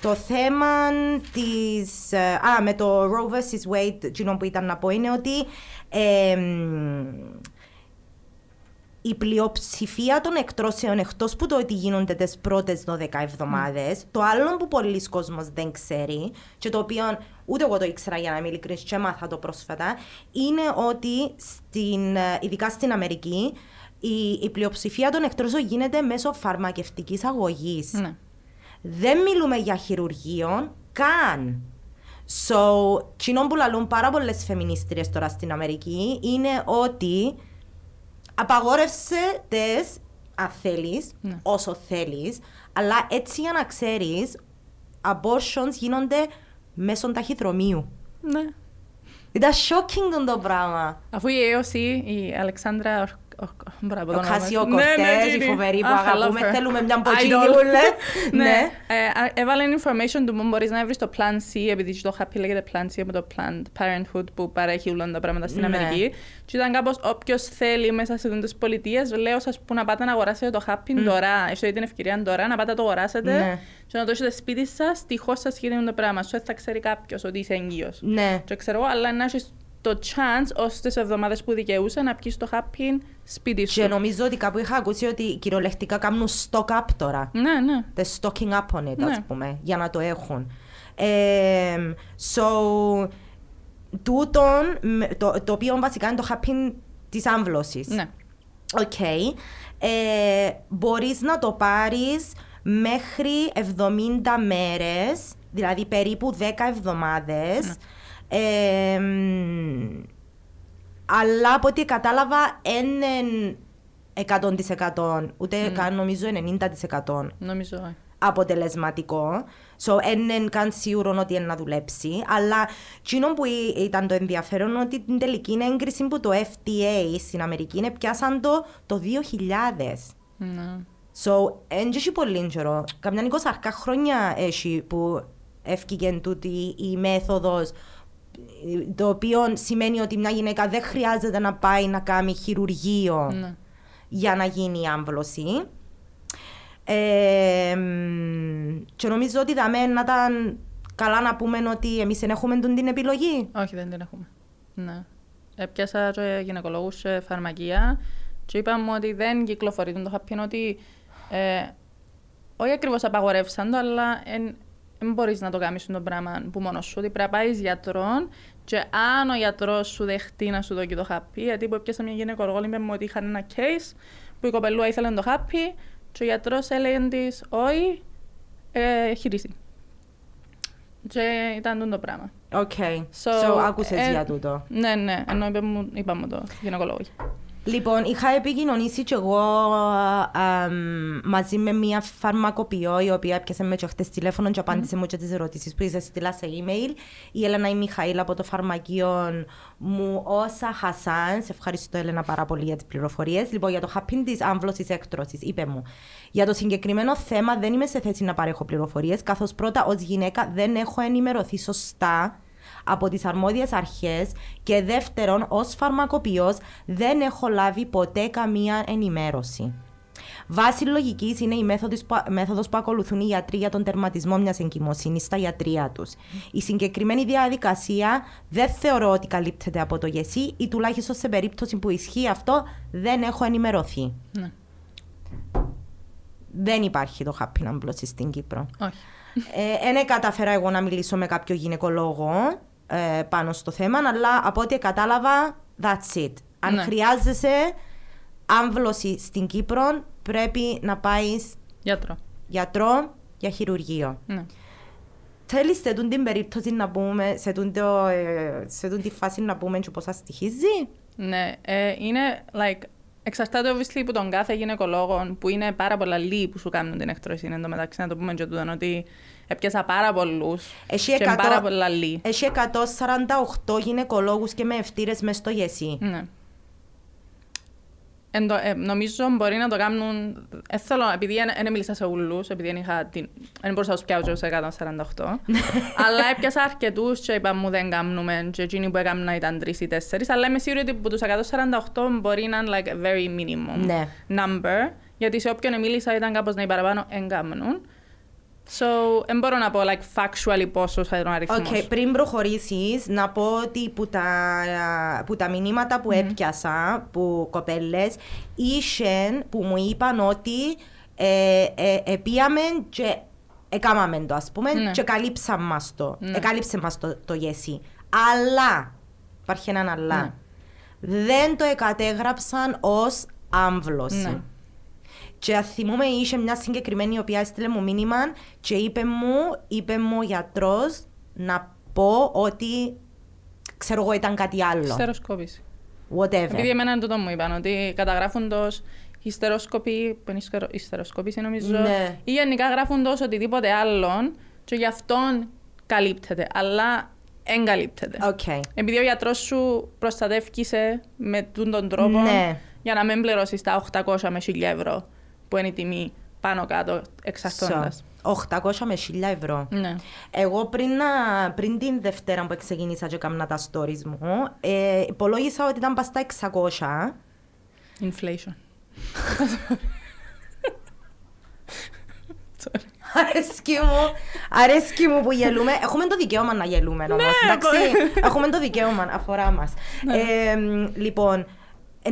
το θέμα της... ε, Α, με το Roe vs. Wade, εκείνο που ήταν να πω είναι ότι εμ, η πλειοψηφία των εκτρώσεων, εκτός που το ότι γίνονται τις πρώτες 12 εβδομάδες, το άλλο που πολλοί κόσμος δεν ξέρει, και το οποίο ούτε εγώ το ήξερα για να είμαι ειλικρινής, και έμαθα το πρόσφατα, είναι ότι στην, ε, ειδικά στην Αμερική, η, η πλειοψηφία των εκτρώσεων γίνεται μέσω φαρμακευτικής αγωγής. Ναι. Δεν μιλούμε για χειρουργείο καν. So, κοινό που λαλούν πάρα πολλές φεμινίστριες τώρα στην Αμερική είναι ότι απαγόρευσε τες αν θέλεις, Ναι. όσο θέλεις, αλλά έτσι για να ξέρεις, abortions γίνονται μέσω ταχυδρομείου. ναι. Ήταν shocking το πράγμα. Αφού η AOC, η Αλεξάνδρα Ορ- Ορ- μπράβο, Ο το όνομα. Κάσιο Ναι, ναι, Κορτές, η εκείνη. φοβερή που Αχ, I love αγαπούμε. her. Θέλουμε μια Idol. ποτσίνη που λέει. Ναι. Ναι. Ε, α- Έβαλε information του μου μπορείς να βρεις το Plan C, επειδή το happy λέγεται Plan C από το Planned Parenthood που παρέχει όλα τα πράγματα στην Ναι. Αμερική. Και ήταν κάπως όποιος θέλει μέσα σε τις πολιτείες, λέω σας που να πάτε να αγοράσετε το happy τώρα, έχετε την ευκαιρία τώρα να πάτε να το αγοράσετε Ναι. και να το έχετε σπίτι σας, τυχώς σας γίνεται το πράγμα. Σου θα ξέρει κάποιος ότι είσαι έγκυος. Ναι. Και ξέρω εγώ, αλλά να έχεις το chance ως τις εβδομάδες που δικαιούσαι να πιεις το χάπι σπίτι σου. Και νομίζω ότι κάπου είχα ακούσει ότι κυριολεκτικά κάνουν stock up τώρα. Ναι, ναι. They're stocking up on it, Ναι. ας πούμε, για να το έχουν. Ε, so, τούτον, με- το, το οποίο βασικά είναι το χάπι της άμβλωσης. Ναι. Οκ. Ε, μπορείς να το πάρεις μέχρι 70 μέρες, δηλαδή περίπου 10 εβδομάδες. Ε, μ, αλλά από ό,τι κατάλαβα, είναι 100% ούτε καν νομίζω 90% Νομίζω. ε. αποτελεσματικό. So, δεν καν σίγουρο ότι είναι να δουλέψει. Αλλά εκείνο που ή- ήταν το ενδιαφέρον είναι ότι την τελική έγκριση που το FDA στην Αμερική είναι πιάσαν το το 2000. Ναι. So, δεν έχει πολύ καιρό. Καμιά 20 χρόνια έχει που έφυγε τούτη η μέθοδος το οποίο σημαίνει ότι μια γυναίκα δεν χρειάζεται να πάει να κάνει χειρουργείο Ναι. για να γίνει η άμβλωση. Ε, μ, και νομίζω ότι δαμε να ήταν καλά να πούμε ότι εμείς δεν έχουμε τον την επιλογή. Όχι, δεν την έχουμε. Ναι. Έπιασα και γυναικολόγους σε φαρμακεία και είπαμε ότι δεν κυκλοφορεί το χάπι, ότι ε, όχι ακριβώς απαγορεύσαν το, αλλά δεν μπορείς να το κάνεις το πράγμα που μόνος σου, ότι πρέπει να πάεις γιατρόν και αν ο γιατρός σου δεχτεί να σου δώσει το χάπι, γιατί που έπιασα μια γυναικολόγο, είπε μου ότι είχαν ένα case που η κοπελούα ήθελε το χάπι και ο γιατρός έλεγε της όχι, ε, χειρίσει. Και ήταν τούτο το πράγμα. Οκ. So, So, άκουσες ε, για τούτο. Ναι, ναι, ενώ είπε μου, είπαμε το γυναικολόγο. Λοιπόν, είχα επικοινωνήσει κι εγώ α, μ, μαζί με μια φαρμακοποιό η οποία έπιασε με και χτες τηλέφωνο και απάντησε μου και τις ερωτήσεις που είσαι στείλα σε email. Η Έλενα η Μιχαήλ από το φαρμακείο μου όσα Χασάν. Σε ευχαριστώ Έλενα πάρα πολύ για τις πληροφορίες. Λοιπόν, για το χαπίν της άμβλωσης έκτρωσης, είπε μου. Για το συγκεκριμένο θέμα δεν είμαι σε θέση να παρέχω πληροφορίες, καθώς πρώτα ως γυναίκα δεν έχω ενημερωθεί σωστά από τις αρμόδιες αρχές και δεύτερον, ως φαρμακοποιός δεν έχω λάβει ποτέ καμία ενημέρωση. Βάση λογικής είναι η μέθοδος που, μέθοδος που ακολουθούν οι γιατροί για τον τερματισμό μιας εγκυμοσύνης στα γιατρία τους. Η συγκεκριμένη διαδικασία δεν θεωρώ ότι καλύπτεται από το ΓΕΣΥ ή τουλάχιστον σε περίπτωση που ισχύει αυτό δεν έχω ενημερωθεί. Ναι. Δεν υπάρχει το happy αμπλώση στην Κύπρο. Όχι. Ε, δεν καταφέρα εγώ να μιλήσω με κάποιο γυναικολόγο ε, πάνω στο θέμα, αλλά από ό,τι κατάλαβα, that's it. Αν Ναι. χρειάζεσαι άμβλωση στην Κύπρο, πρέπει να πάεις Γιατρό. γιατρό για χειρουργείο. Ναι. Θέλεις σε τούτη την περίπτωση να πούμε, σε, τούτο, ε, σε τούτη τη φάση να πούμε και πόσα στοιχίζει; Ναι, ε, είναι like, εξαρτάται obviously από τον κάθε γυναικολόγο που είναι πάρα πολλά λίγοι που σου κάνουν την εκτρόση. Είναι εντωμεταξύ να το πούμε και τούτον ότι έπιασα πάρα πολλούς. Έχει και 100 πάρα πολλά λίγοι. Έχει 148 γυναικολόγους και με ευτήρες μες στο ΓΕΣΥ. Ναι. Εν το- ε, νομίζω μπορεί να το κάνουν. Ε, θέλω, επειδή δεν μίλησα σε ούλους, επειδή δεν είχα την. Δεν μπορούσα να τους πιάω και σε 148. (laughs) αλλά έπιασα αρκετούς και είπα μου δεν κάνουμε. Και εκείνοι που έκαναν ήταν τρεις ή τέσσερις. Αλλά είμαι σίγουρη ότι από τους 148 μπορεί να είναι like a very minimum Ναι. number. Γιατί σε όποιον μίλησα ήταν κάπως να οι παραπάνω δεν κάνουν. So, δεν μπορώ να πω like, factually πόσο θα είναι ο αριθμός. Okay, πριν προχωρήσεις, να πω ότι που τα, που τα μηνύματα που έπιασα, που κοπέλες, ήσαν που μου είπαν ότι ε, ε, επίαμε και έκαναμε το, ας πούμε, Ναι. και καλύψαν μας το. Ναι. Εκαλύψε μας το, το γεσί. Αλλά, υπάρχει έναν αλλά, Ναι. δεν το εκατέγραψαν ως άμβλωση. Ναι. Και αν θυμούμαι, είχε μια συγκεκριμένη η οποία έστειλε μου μήνυμα και είπε μου, είπε μου ο γιατρός να πω ότι ξέρω εγώ ήταν κάτι άλλο. Στεροσκόπηση. Whatever. Επειδή εμένα τούτο μου είπαν ότι καταγράφουν το ιστεροσκοπή, που είναι ιστερο- ιστεροσκόπηση νομίζω, Ναι. ή γενικά γράφουν το ως οτιδήποτε άλλον και γι' αυτόν καλύπτεται, αλλά δεν καλύπτεται. Οκ. Επειδή ο γιατρός σου προστατεύει σε με τούντον τρόπο Ναι. για να μην πληρώσεις τα 800 με 1000 ευρώ που είναι η τιμή πάνω κάτω εξαρτώντας. So, 800 με 1000 ευρώ. Ναι. Εγώ πριν, να- πριν την Δευτέρα που ξεκίνησα και έκανα τα stories μου, ε, υπολόγισα ότι ήταν πας στα 600. Inflation. Sorry. (laughs) Αρέσκει μου, αρέσκει μου που γελούμε. Έχουμε το δικαίωμα να γελούμε όμως, Ναι, εντάξει. μπορεί. Έχουμε το δικαίωμα, αφορά μας. Ναι. Ε, λοιπόν, ε,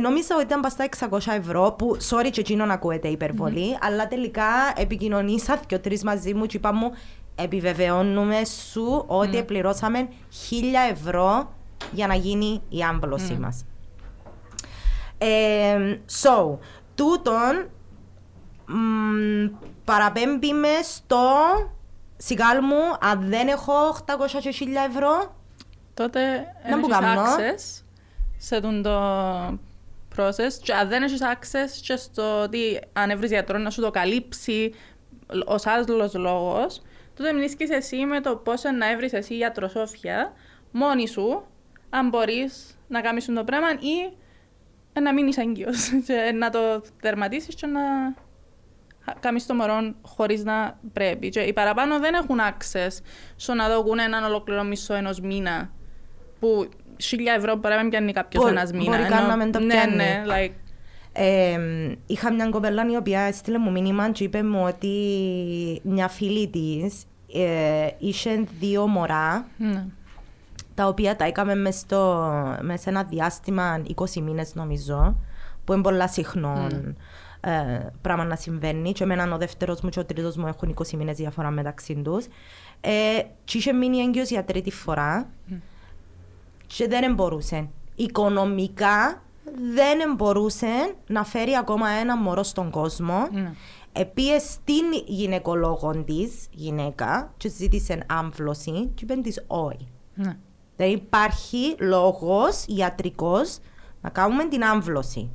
νόμιζα ότι ήταν πας στα 600 ευρώ, που, sorry και εκείνο να ακούετε υπερβολή, αλλά τελικά επικοινωνήσα και ο τρεις μαζί μου και είπα μου, επιβεβαιώνουμε σου ότι πληρώσαμε 1000 ευρώ για να γίνει η άμπλωση μας. Ε, so, τούτον μ, παραπέμπει με στο σιγάλ μου, αν δεν έχω 800 και 1000 ευρώ, Τότε Να μου έχεις κάνω. access σε τον το process και αν δεν έχεις access και στο ότι αν έβρεις γιατρό να σου το καλύψει ως άλλος λόγος, τότε μνήσκεις εσύ με το πώς να έβρεις εσύ γιατροσόφια μόνη σου, αν μπορείς να κάνεις το πράγμα ή να μείνεις έγκυος (laughs) και να το τερματίσεις και να κάνεις το μωρό χωρίς να πρέπει. Και οι παραπάνω δεν έχουν access στο να δοκούν έναν ολόκληρο μισό ενός μήνα που χίλια ευρώ μπορεί να μην πιάνει κάποιος Μπορεί- ένας μήνα. μπορεί ενώ- καν να μην το ναι, πιάνει. ναι, like, Ε, είχα μια κοπέλα η οποία έστειλε μου μήνυμα και είπε μου ότι μια φίλη της ε, είχε δύο μωρά ναι. τα οποία τα έκαμε μες, στο, μες σε ένα διάστημα 20 μήνες νομίζω που είναι πολλά συχνό ε, πράγμα να συμβαίνει και εμένα ο δεύτερος μου και ο τρίτος μου έχουν 20 μήνες διαφορά μεταξύ τους ε, και είχε μείνει έγκυος για τρίτη φορά και δεν μπορούσε οικονομικά δεν μπορούσε να φέρει ακόμα ένα μωρό στον κόσμο Ναι. Επίες στην γυναικολόγο της γυναίκα και ζήτησε άμφλωση και είπε της όχι. Ναι. Δεν υπάρχει λόγος ιατρικός να κάνουμε την άμβλωση.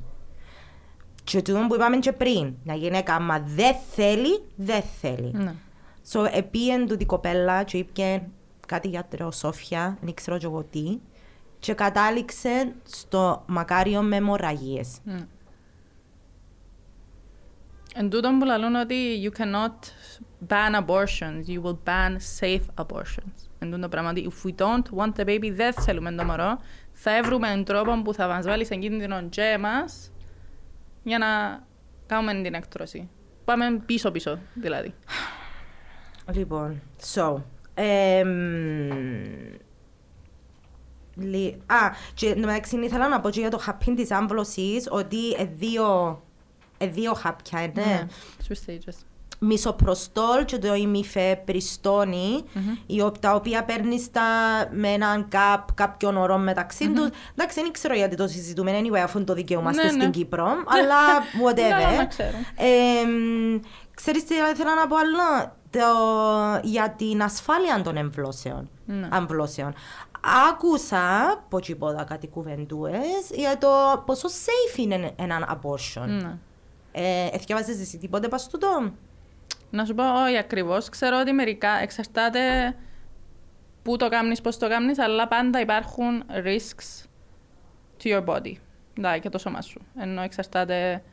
Και τούτο που είπαμε και πριν, μια γυναίκα άμα δεν θέλει, δεν θέλει. Ναι. So, επίεν τούτη κοπέλα και είπε κάτι για τρεοσόφια, δεν ξέρω και εγώ τι, και κατάληξε στο μακάριο με αιμορραγίες. Ναι. Εν τούτον που λαλούν ότι you cannot ban abortions, you will ban safe abortions. Εν τούτο πράγμα ότι if we don't want the baby, δεν θέλουμε το μωρό, θα έβρουμε έναν τρόπο που θα μας βάλει σε κίνδυνο και εμάς για να κάνουμε την έκτρωση. Πάμε πίσω-πίσω, δηλαδή. Λοιπόν, so. εμ, λι- α, και εν τω μεταξύ ήθελα να πω και για το χαπίν της άμβλωσης ότι ε, δύο, ε, δύο χάπια είναι. Ναι. Two stages. Μισοπροστόλ και το ημιφεπριστόνι, η ο- τα οποία παίρνεις με έναν καπ κάποιον ωρό μεταξύ τους. Εντάξει, δεν ξέρω γιατί το συζητούμε, anyway, αφού είναι το δικαίωμα Ναι, στην ναι. Κύπρο, αλλά Καλά να whatever. ξέρω. Ε, ξέρεις τι ήθελα να πω άλλο, το, για την ασφάλεια των εμβλώσεων. Ναι. Αμβλώσεων. Άκουσα από τσιπόδα κάτι κουβεντούες για το πόσο safe είναι έναν abortion. Ναι. Ε, εθιάβαζες εσύ τίποτε πας τούτο; Να σου πω, όχι ακριβώς. Ξέρω ότι μερικά εξαρτάται πού το κάνεις, πώς το κάνεις, αλλά πάντα υπάρχουν risks to your body. Δηλαδή και το σώμα σου. Ενώ εξαρτάται.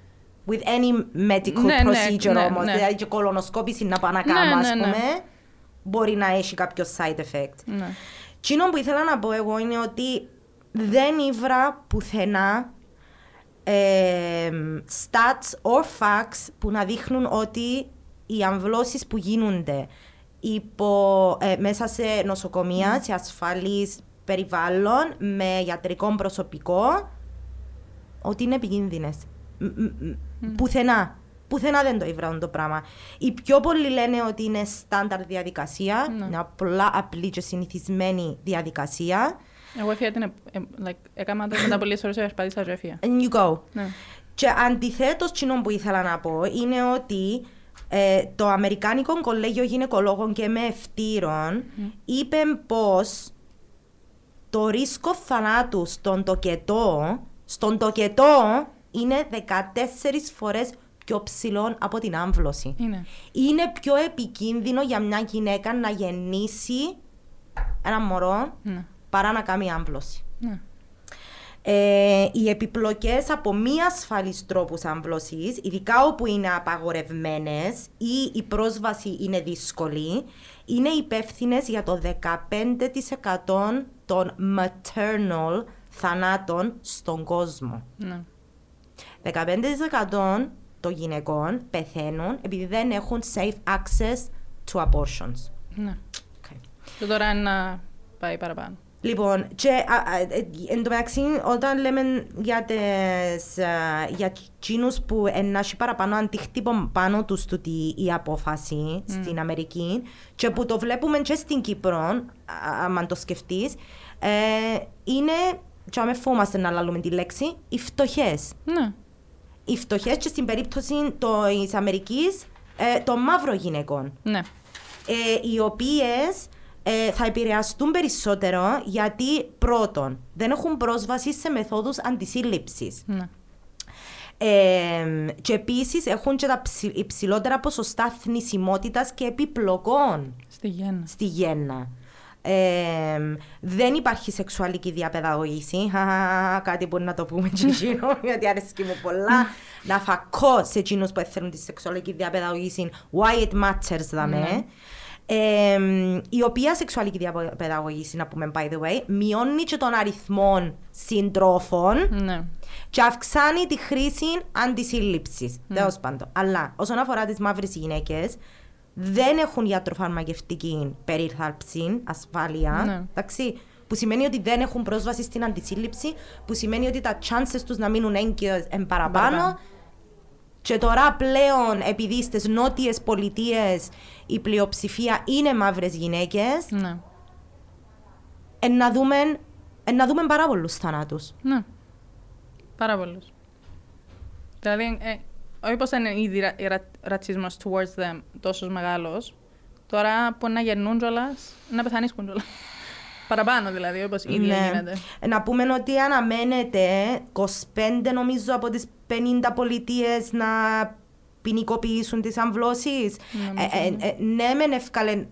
With any medical Ναι, ναι, procedure ναι, όμως, ναι. δηλαδή και κολονοσκόπηση να πάω να Ναι, κάνω, ας ναι, ναι. πούμε, μπορεί να έχει κάποιο side effect. Ναι. Τσίνο που ήθελα να πω εγώ είναι ότι δεν ήβρα πουθενά ε, stats or facts που να δείχνουν ότι οι αμβλώσεις που γίνονται υπό, ε, μέσα σε νοσοκομεία, σε ασφαλής περιβάλλον, με ιατρικό προσωπικό, ότι είναι επικίνδυνες. Μ- μ- μ- Πουθενά. Πουθενά δεν το ήβραν το πράγμα. Οι πιο πολλοί λένε ότι είναι στάνταρ διαδικασία, Ναι. είναι απλά απλή και συνηθισμένη διαδικασία. Εγώ έφυγα την. ε, ε, like, έκανα το μετά πολλές ώρες περπάτησα και έφυγα. And you go. Ναι. Και αντιθέτως, τσινό που ήθελα να πω είναι ότι ε, το Αμερικάνικο Κολέγιο Γυναικολόγων και με ευτήρων είπε πως το ρίσκο θανάτου στον τοκετό, στον τοκετό είναι 14 φορές πιο ψηλό από την άμβλωση. Είναι. Είναι πιο επικίνδυνο για μια γυναίκα να γεννήσει ένα μωρό Ναι. παρά να κάνει άμβλωση. Ναι. Ε, οι επιπλοκές από μη ασφαλείς τρόπους άμβλωσης, ειδικά όπου είναι απαγορευμένες ή η πρόσβαση είναι δύσκολη, είναι υπεύθυνες για το 15% των maternal θανάτων στον κόσμο. Ναι. 15% των γυναικών πεθαίνουν επειδή δεν έχουν safe access to abortions. Ναι. Okay. Και τώρα είναι να πάει παραπάνω. Λοιπόν, και α, α, ε, εν τω μεταξύ, όταν λέμε για, τις, α, για εκείνους που ενάχει παραπάνω αντίκτυπο πάνω τους τούτη η απόφαση στην Αμερική και που το βλέπουμε και στην Κύπρο, α, άμα το σκεφτείς, ε, είναι, και άμα φόμαστε να λαλούμε τη λέξη, οι φτωχές. Ναι. Οι φτωχές και στην περίπτωση της Αμερικής, ε, των μαύρων γυναικών Ναι. ε, οι οποίες ε, θα επηρεαστούν περισσότερο γιατί πρώτον δεν έχουν πρόσβαση σε μεθόδους αντισύλληψης. Ναι. Ε, και επίσης έχουν και τα ψη- υψηλότερα ποσοστά θνησιμότητας και επιπλοκών Στη γέννα. στη γέννα. Ε, δεν υπάρχει σεξουαλική διαπαιδαγωγήση. Χαχα, Κάτι που να το πούμε και εκείνο, γιατί αρέσκει μου πολλά. να φακώ σε εκείνους που θέλουν τη σεξουαλική διαπαιδαγωγήση. Why it matters, δαμε. Ε, η οποία σεξουαλική διαπαιδαγωγήση, να πούμε by the way, μειώνει και τον αριθμό συντρόφων Ναι. και αυξάνει τη χρήση αντισύλληψης. Τέλος πάντων. Αλλά όσον αφορά τις μαύρες γυναίκες, δεν έχουν ιατροφαρμακευτική περίθαλψη, ασφάλεια. Ναι. Εντάξει, που σημαίνει ότι δεν έχουν πρόσβαση στην αντισύλληψη, που σημαίνει ότι τα chances τους να μείνουν έγκυες εν παραπάνω. Παραπάνω. Και τώρα πλέον, επειδή στι νότιες πολιτείες η πλειοψηφία είναι μαύρες γυναίκες, Ναι. να δούμε, εν να δούμε πάρα πολλούς θανάτους. Ναι. Πάρα πολλούς. Δηλαδή, ε, όχι πως είναι ήδη ρα, ρα, ρατσισμός towards them τόσος μεγάλος, τώρα που να γεννούν κιόλας, να πεθανίσκουν κιόλας. (laughs) Παραπάνω δηλαδή, όπως ήδη γίνεται. Ε, Να πούμε ότι αναμένεται 25 νομίζω από τις 50 πολιτείες να ποινικοποιήσουν τις αμβλώσεις. Ε, ε, ε, ναι, μεν εύκαλε,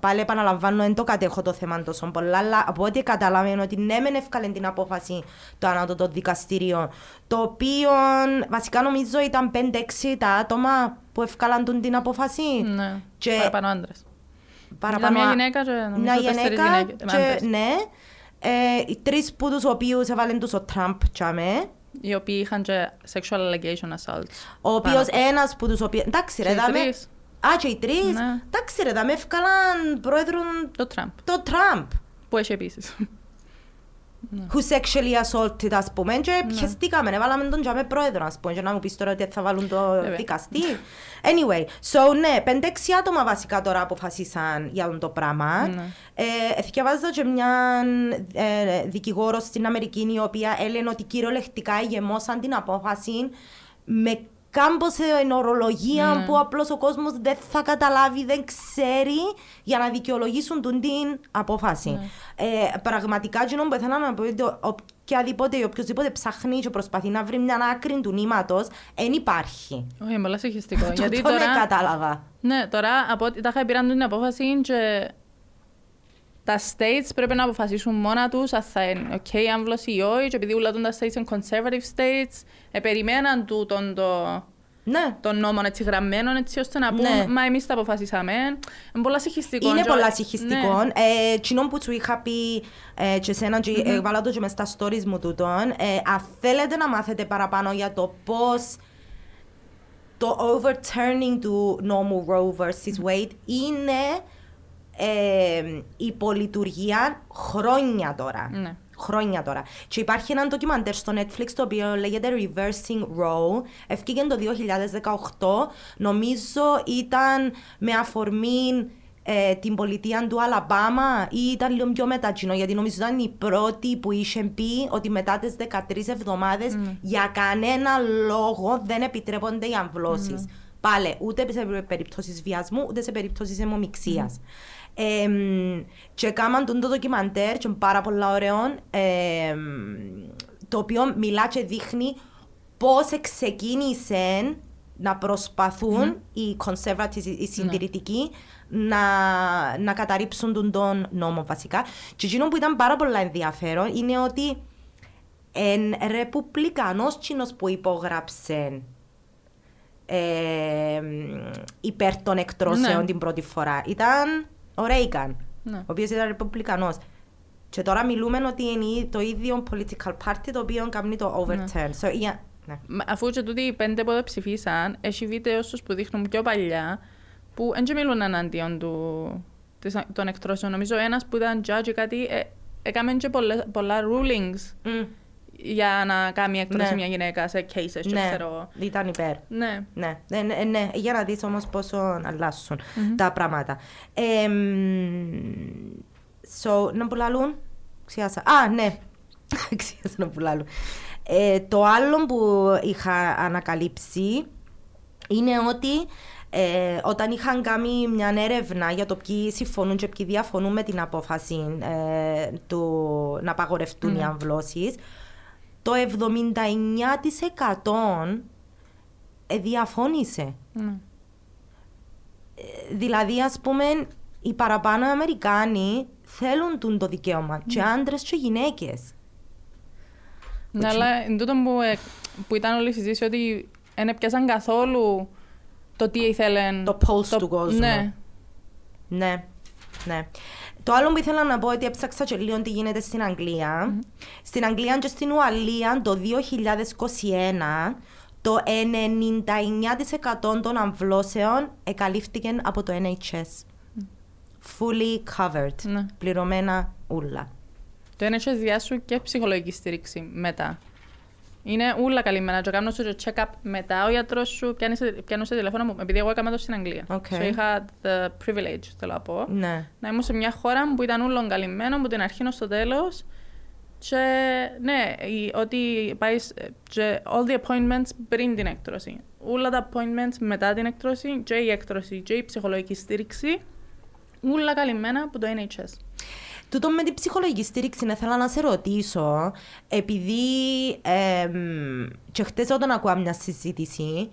πάλι επαναλαμβάνω, δεν το κατέχω το θέμα τόσο πολλά, αλλά από ό,τι καταλαβαίνω ότι ναι, μεν εύκαλε την απόφαση το ανώτατο δικαστήριο, το οποίο βασικά νομίζω ήταν 5-6 τα άτομα που ευκάλαν τον την απόφαση. Ναι. Και- Παραπάνω άντρες. Παραπάνω μια α- γυναίκα και νομίζω μια τέσσερις γυναίκα γυναίκες, και, άντρες. ναι. Ε, οι τρεις που τους οποίους έβαλαν τους ο Τραμπ τσάμε. Οι οποίοι είχαν και sexual allegation assaults. Ο οποίος ένας που τους οποίους... Εντάξει ρε, Και οι δάμε... τρεις. Α, και οι τρεις. Ναι. Εντάξει ρε, δάμε ευκάλαν πρόεδρο Το Τραμπ. το Τραμπ. Που έχει επίσης. Who sexually assaulted, ας πούμε, και Ναι. πιεστήκαμε, έβαλαμε τον τζάμε πρόεδρο, ας πούμε, και να μου πεις τώρα ότι θα βάλουν το Βέβαια. δικαστή. Anyway, so ναι, πέντε-έξι άτομα βασικά τώρα αποφασίσαν για το πράγμα. Ναι. Ε, θυκευάζω και μια ε, δικηγόρο στην Αμερική η οποία έλεγε ότι κυριολεκτικά γεμώσαν την απόφαση με κάμποσε ορολογία Ναι. που απλώς ο κόσμος δεν θα καταλάβει, δεν ξέρει για να δικαιολογήσουν τον την απόφαση. Ναι. Ε, πραγματικά, κοινό που ήθελα να πω ότι ο- οποιαδήποτε ή οποιοδήποτε ψάχνει και προσπαθεί να βρει μια άκρη του νήματος, δεν υπάρχει. Όχι, είναι πολύ συγχυστικό. Το- Γιατί το ναι, τώρα... κατάλαβα. Ναι, τώρα από ό,τι τα είχα πήραν την απόφαση και τα states πρέπει να αποφασίσουν μόνα τους αν θα είναι ok η άμβλωση ή όχι. Και επειδή όλα τα states είναι conservative states, ε, περιμέναν τούτον το, Ναι. των νόμων έτσι γραμμένων έτσι ώστε να πούν Ναι. Μα εμείς τα αποφασίσαμε. Είναι πολλά συγχυστικό. Είναι Και- πολλά Ναι. συγχυστικό. Ε, Τσινόν που σου είχα πει ε, και εσένα, και ε, βάλα το και μες στα stories μου τούτον, ε, αν θέλετε να μάθετε παραπάνω για το πώς το overturning του νόμου Roe vs. Wade είναι ε, υπολειτουργία χρόνια τώρα. Ναι. Χρόνια τώρα. Και υπάρχει ένα ντοκιμαντέρ στο Netflix το οποίο λέγεται Reversing Roe. Ευκήγε το 2018. Νομίζω ήταν με αφορμή ε, την πολιτεία του Αλαμπάμα ή ήταν λίγο πιο μετά κοινό, γιατί νομίζω ήταν η πρώτη που είχε πει ότι μετά τις 13 εβδομάδες για κανένα λόγο δεν επιτρέπονται οι αμβλώσεις. Πάλι, ούτε σε περιπτώσεις βιασμού, ούτε σε περιπτώσεις αιμομιξίας. Εμ, και έκαναν τον το ντοκιμαντέρ και είναι πάρα πολλά ωραίο, εμ, το οποίο μιλά και δείχνει πώς ξεκίνησε να προσπαθούν οι conservatives, οι συντηρητικοί, να, να καταρρύψουν τον, τον νόμο βασικά. Και εκείνο που ήταν πάρα πολύ ενδιαφέρον είναι ότι εν ρεπουμπλικανός κοινός που υπόγραψε ε, υπέρ των εκτρώσεων Ναι. την πρώτη φορά ήταν ο Ρέικαν, Ναι. ο οποίος ήταν ρεπουμπλικανός. Και τώρα μιλούμε ότι είναι το ίδιο political party το οποίο κάνει το overturn. So, yeah, ναι. Μα Αφού και τούτοι οι πέντε που δεν ψηφίσαν, έχει βίντεο στους που δείχνουν πιο παλιά, που δεν και μιλούν εναντίον του, της, των εκτρώσεων. Νομίζω ένας που ήταν judge ή κάτι, ε, έκαμε και πολλά, πολλά rulings Μμ, για να κάνει έκτρωση Ναι. μια γυναίκα σε cases και ναι, ξέρω εγώ. ήταν υπέρ. Ναι. Ναι, ναι, ναι, ναι, για να δεις όμως πόσο αλλάσουν τα πράγματα. Ε, μ, so, να πουλάλουν, ξιάσα. Α, ναι, (laughs) ξιάσα να πουλάλουν. Ε, το άλλο που είχα ανακαλύψει είναι ότι ε, όταν είχαν κάνει μια έρευνα για το ποιοι συμφωνούν και ποιοι διαφωνούν με την απόφαση ε, του να απαγορευτούν οι αμβλώσεις, το 79% ε, διαφώνησε. ναι. Ε, Δηλαδή, ας πούμε, οι παραπάνω Αμερικάνοι θέλουν τούν το δικαίωμα. Και άντρες και γυναίκες. Ναι, αλλά εν τούτο που, ε, που ήταν όλη η συζήτηση ότι δεν έπιασαν καθόλου το τι ήθελαν. Το pulse του κόσμου. Ναι. Ναι, ναι. Το άλλο που ήθελα να πω ότι έψαξα και λίγο τι γίνεται στην αγγλια Στην Αγγλία και στην Ουαλία το 2021 το 99% των αμβλώσεων εκαλύφθηκαν από το NHS. Fully covered. Ναι. Πληρωμένα ούλα. Το NHS διά σου και ψυχολογική στήριξη μετά. Είναι όλα καλυμμένα. Και κάνουν σου το check-up μετά. Ο γιατρός σου πιάνει σε, πιάνει σε τηλέφωνο μου, επειδή εγώ έκανα το στην Αγγλία. Οκ. So, είχα the privilege, θέλω να πω. Ναι. Να ήμουν σε μια χώρα που ήταν όλον καλυμμένο από την αρχή ως το τέλος. Και ναι, η- ότι πάει σ- και all the appointments πριν την έκτρωση. Όλα τα appointments μετά την έκτρωση και η έκτρωση και η ψυχολογική στήριξη. Όλα καλυμμένα από το NHS. Τούτο με την ψυχολογική στήριξη ήθελα να σε ρωτήσω, επειδή εμ, και χτες όταν ακούω μια συζήτηση,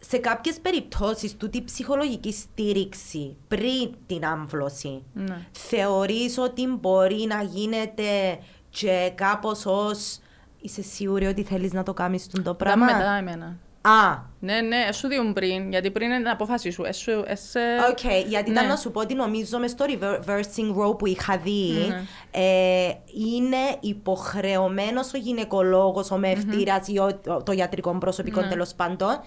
σε κάποιες περιπτώσεις τούτη ψυχολογική στήριξη πριν την άμβλωση, Ναι. θεωρείς ότι μπορεί να γίνεται και κάπως ως είσαι σίγουρη ότι θέλεις να το κάνεις το Ήταν πράγμα. μετά εμένα. Α, Ναι, ναι, σου διούν πριν, γιατί πριν είναι την απόφαση σου. Εσου, εσ, Οκ, γιατί ήταν ναι. να σου πω ότι νομίζω μες στο Reversing Roe που είχα δει Ναι. ε, είναι υποχρεωμένος ο γυναικολόγος, ο μαιευτήρας ή ο- το ιατρικό προσωπικό Ναι. τέλος πάντων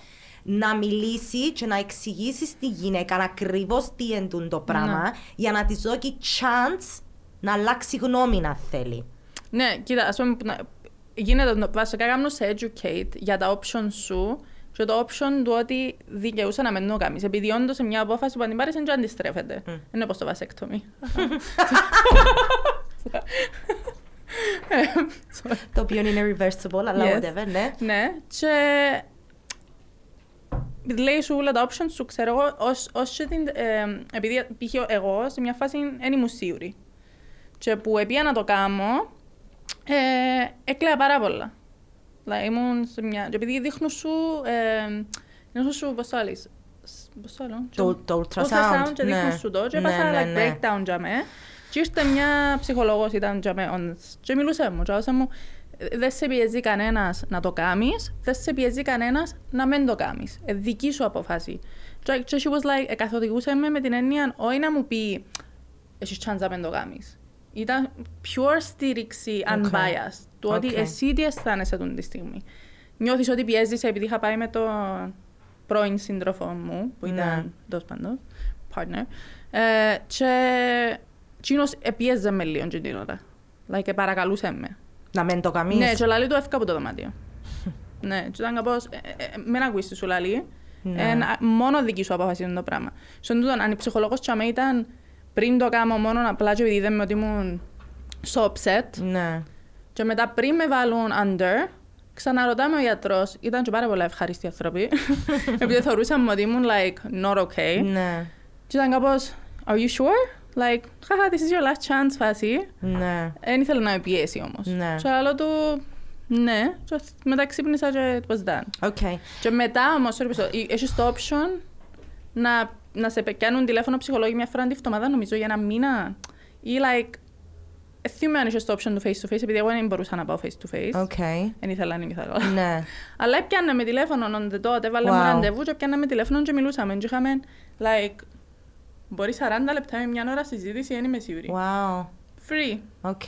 να μιλήσει και να εξηγήσει στη γυναίκα ακριβώς τι εν τούν το πράγμα Ναι. για να της δώσει chance να αλλάξει γνώμη αν θέλει. Ναι, κοίτα, ας πούμε, να- γίνεται το- βασικά κάνω σε educate για τα options σου και το option του ότι δικαιούσε να μην το κάνεις. Επειδή όντως σε μια απόφαση που αν την πάρεις δεν αντιστρέφεται. Δεν είναι όπως το βασέκτομι. (laughs) το οποίο είναι reversible, αλλά Yes. whatever, ναι. Ναι, και λέει σου όλα τα options σου, ξέρω εγώ, ως, ως και την, ε, επειδή π.χ. εγώ σε μια φάση δεν ήμουν σίγουρη. Και που επία να το κάνω, ε, έκλαια πάρα πολλά. Δηλαδή ήμουν σε μια... Και επειδή δείχνουν σου, ε, δείχνουν σου, πώς το άλλεις, σ- πώς το άλλο, Το- το ultrasound, και ναι. δείχνουν σου το και Ναι, έπαθα ναι, like ναι. breakdown για με. Και ήρθε μια ψυχολόγος, ήταν για με, on- και μιλούσε μου, και έδωσε μου, δεν σε πιέζει κανένας να το κάνεις, δεν σε πιέζει κανένας να μην το κάνεις. Ε, δική σου αποφάση. Και και she was like, ε, καθοδηγούσε με με την έννοια, όχι να μου πει, έχεις chance να μην το κάνεις. Ήταν pure στήριξη, unbiased, του ότι Οκ. εσύ τι αισθάνεσαι τούτη τη στιγμή. νιώθεις ότι πιέζεις επειδή είχα πάει με τον πρώην σύντροφο μου, που Ναι. ήταν τέλος πάντων, partner. Ε, και εκείνος επίεζε με λίγο την ώρα. Like, παρακαλούσε με. Να μην το κάμεις. Ναι, και λαλεί του φύγε από το δωμάτιο. (laughs) ναι, και ήταν κάπως, ε, ε, ε, μην ακούεις τι σου λαλεί. Ναι. Ε, να- μόνο δική σου απόφαση είναι το πράγμα. Στον τούτον, αν η ψυχολόγος τσάμε ήταν πριν το κάνω μόνο απλά και επειδή είδαμε ότι ήμουν so upset Ναι. και μετά πριν με βάλουν under, ξαναρωτά με ο γιατρός, ήταν και πάρα πολλά ευχάριστοι άνθρωποι, (laughs) επειδή θεωρούσαμε ότι ήμουν like not okay. Ναι. Και ήταν κάπως, are you sure? Like, haha, this is your last chance φάση. Ναι. Δεν ήθελε να με πιέσει όμως. Ναι. Και λαλώ του, ναι, και μετά ξύπνησα και it was done. Οκ. Και μετά όμως, sorry, πίσω, ε, έχεις το option να, να σε πιάνουν τηλέφωνο ψυχολόγοι μια φορά τη βδομάδα, νομίζω, για ένα μήνα. Ή like, ε, θυμάμαι αν είχες το option του face to face, επειδή εγώ δεν μπορούσα να πάω face to face. Οκ. Δεν ήθελα, δεν ήθελα. Ναι. (laughs) Αλλά έπιανε με τηλέφωνο on the dot, έβαλε μου Wow. ραντεβού και έπιανε με τηλέφωνο και μιλούσαμε. Και είχαμε, like, μπορεί 40 λεπτά με μια ώρα συζήτηση, δεν είμαι σίγουρη. Wow. Free. Οκ.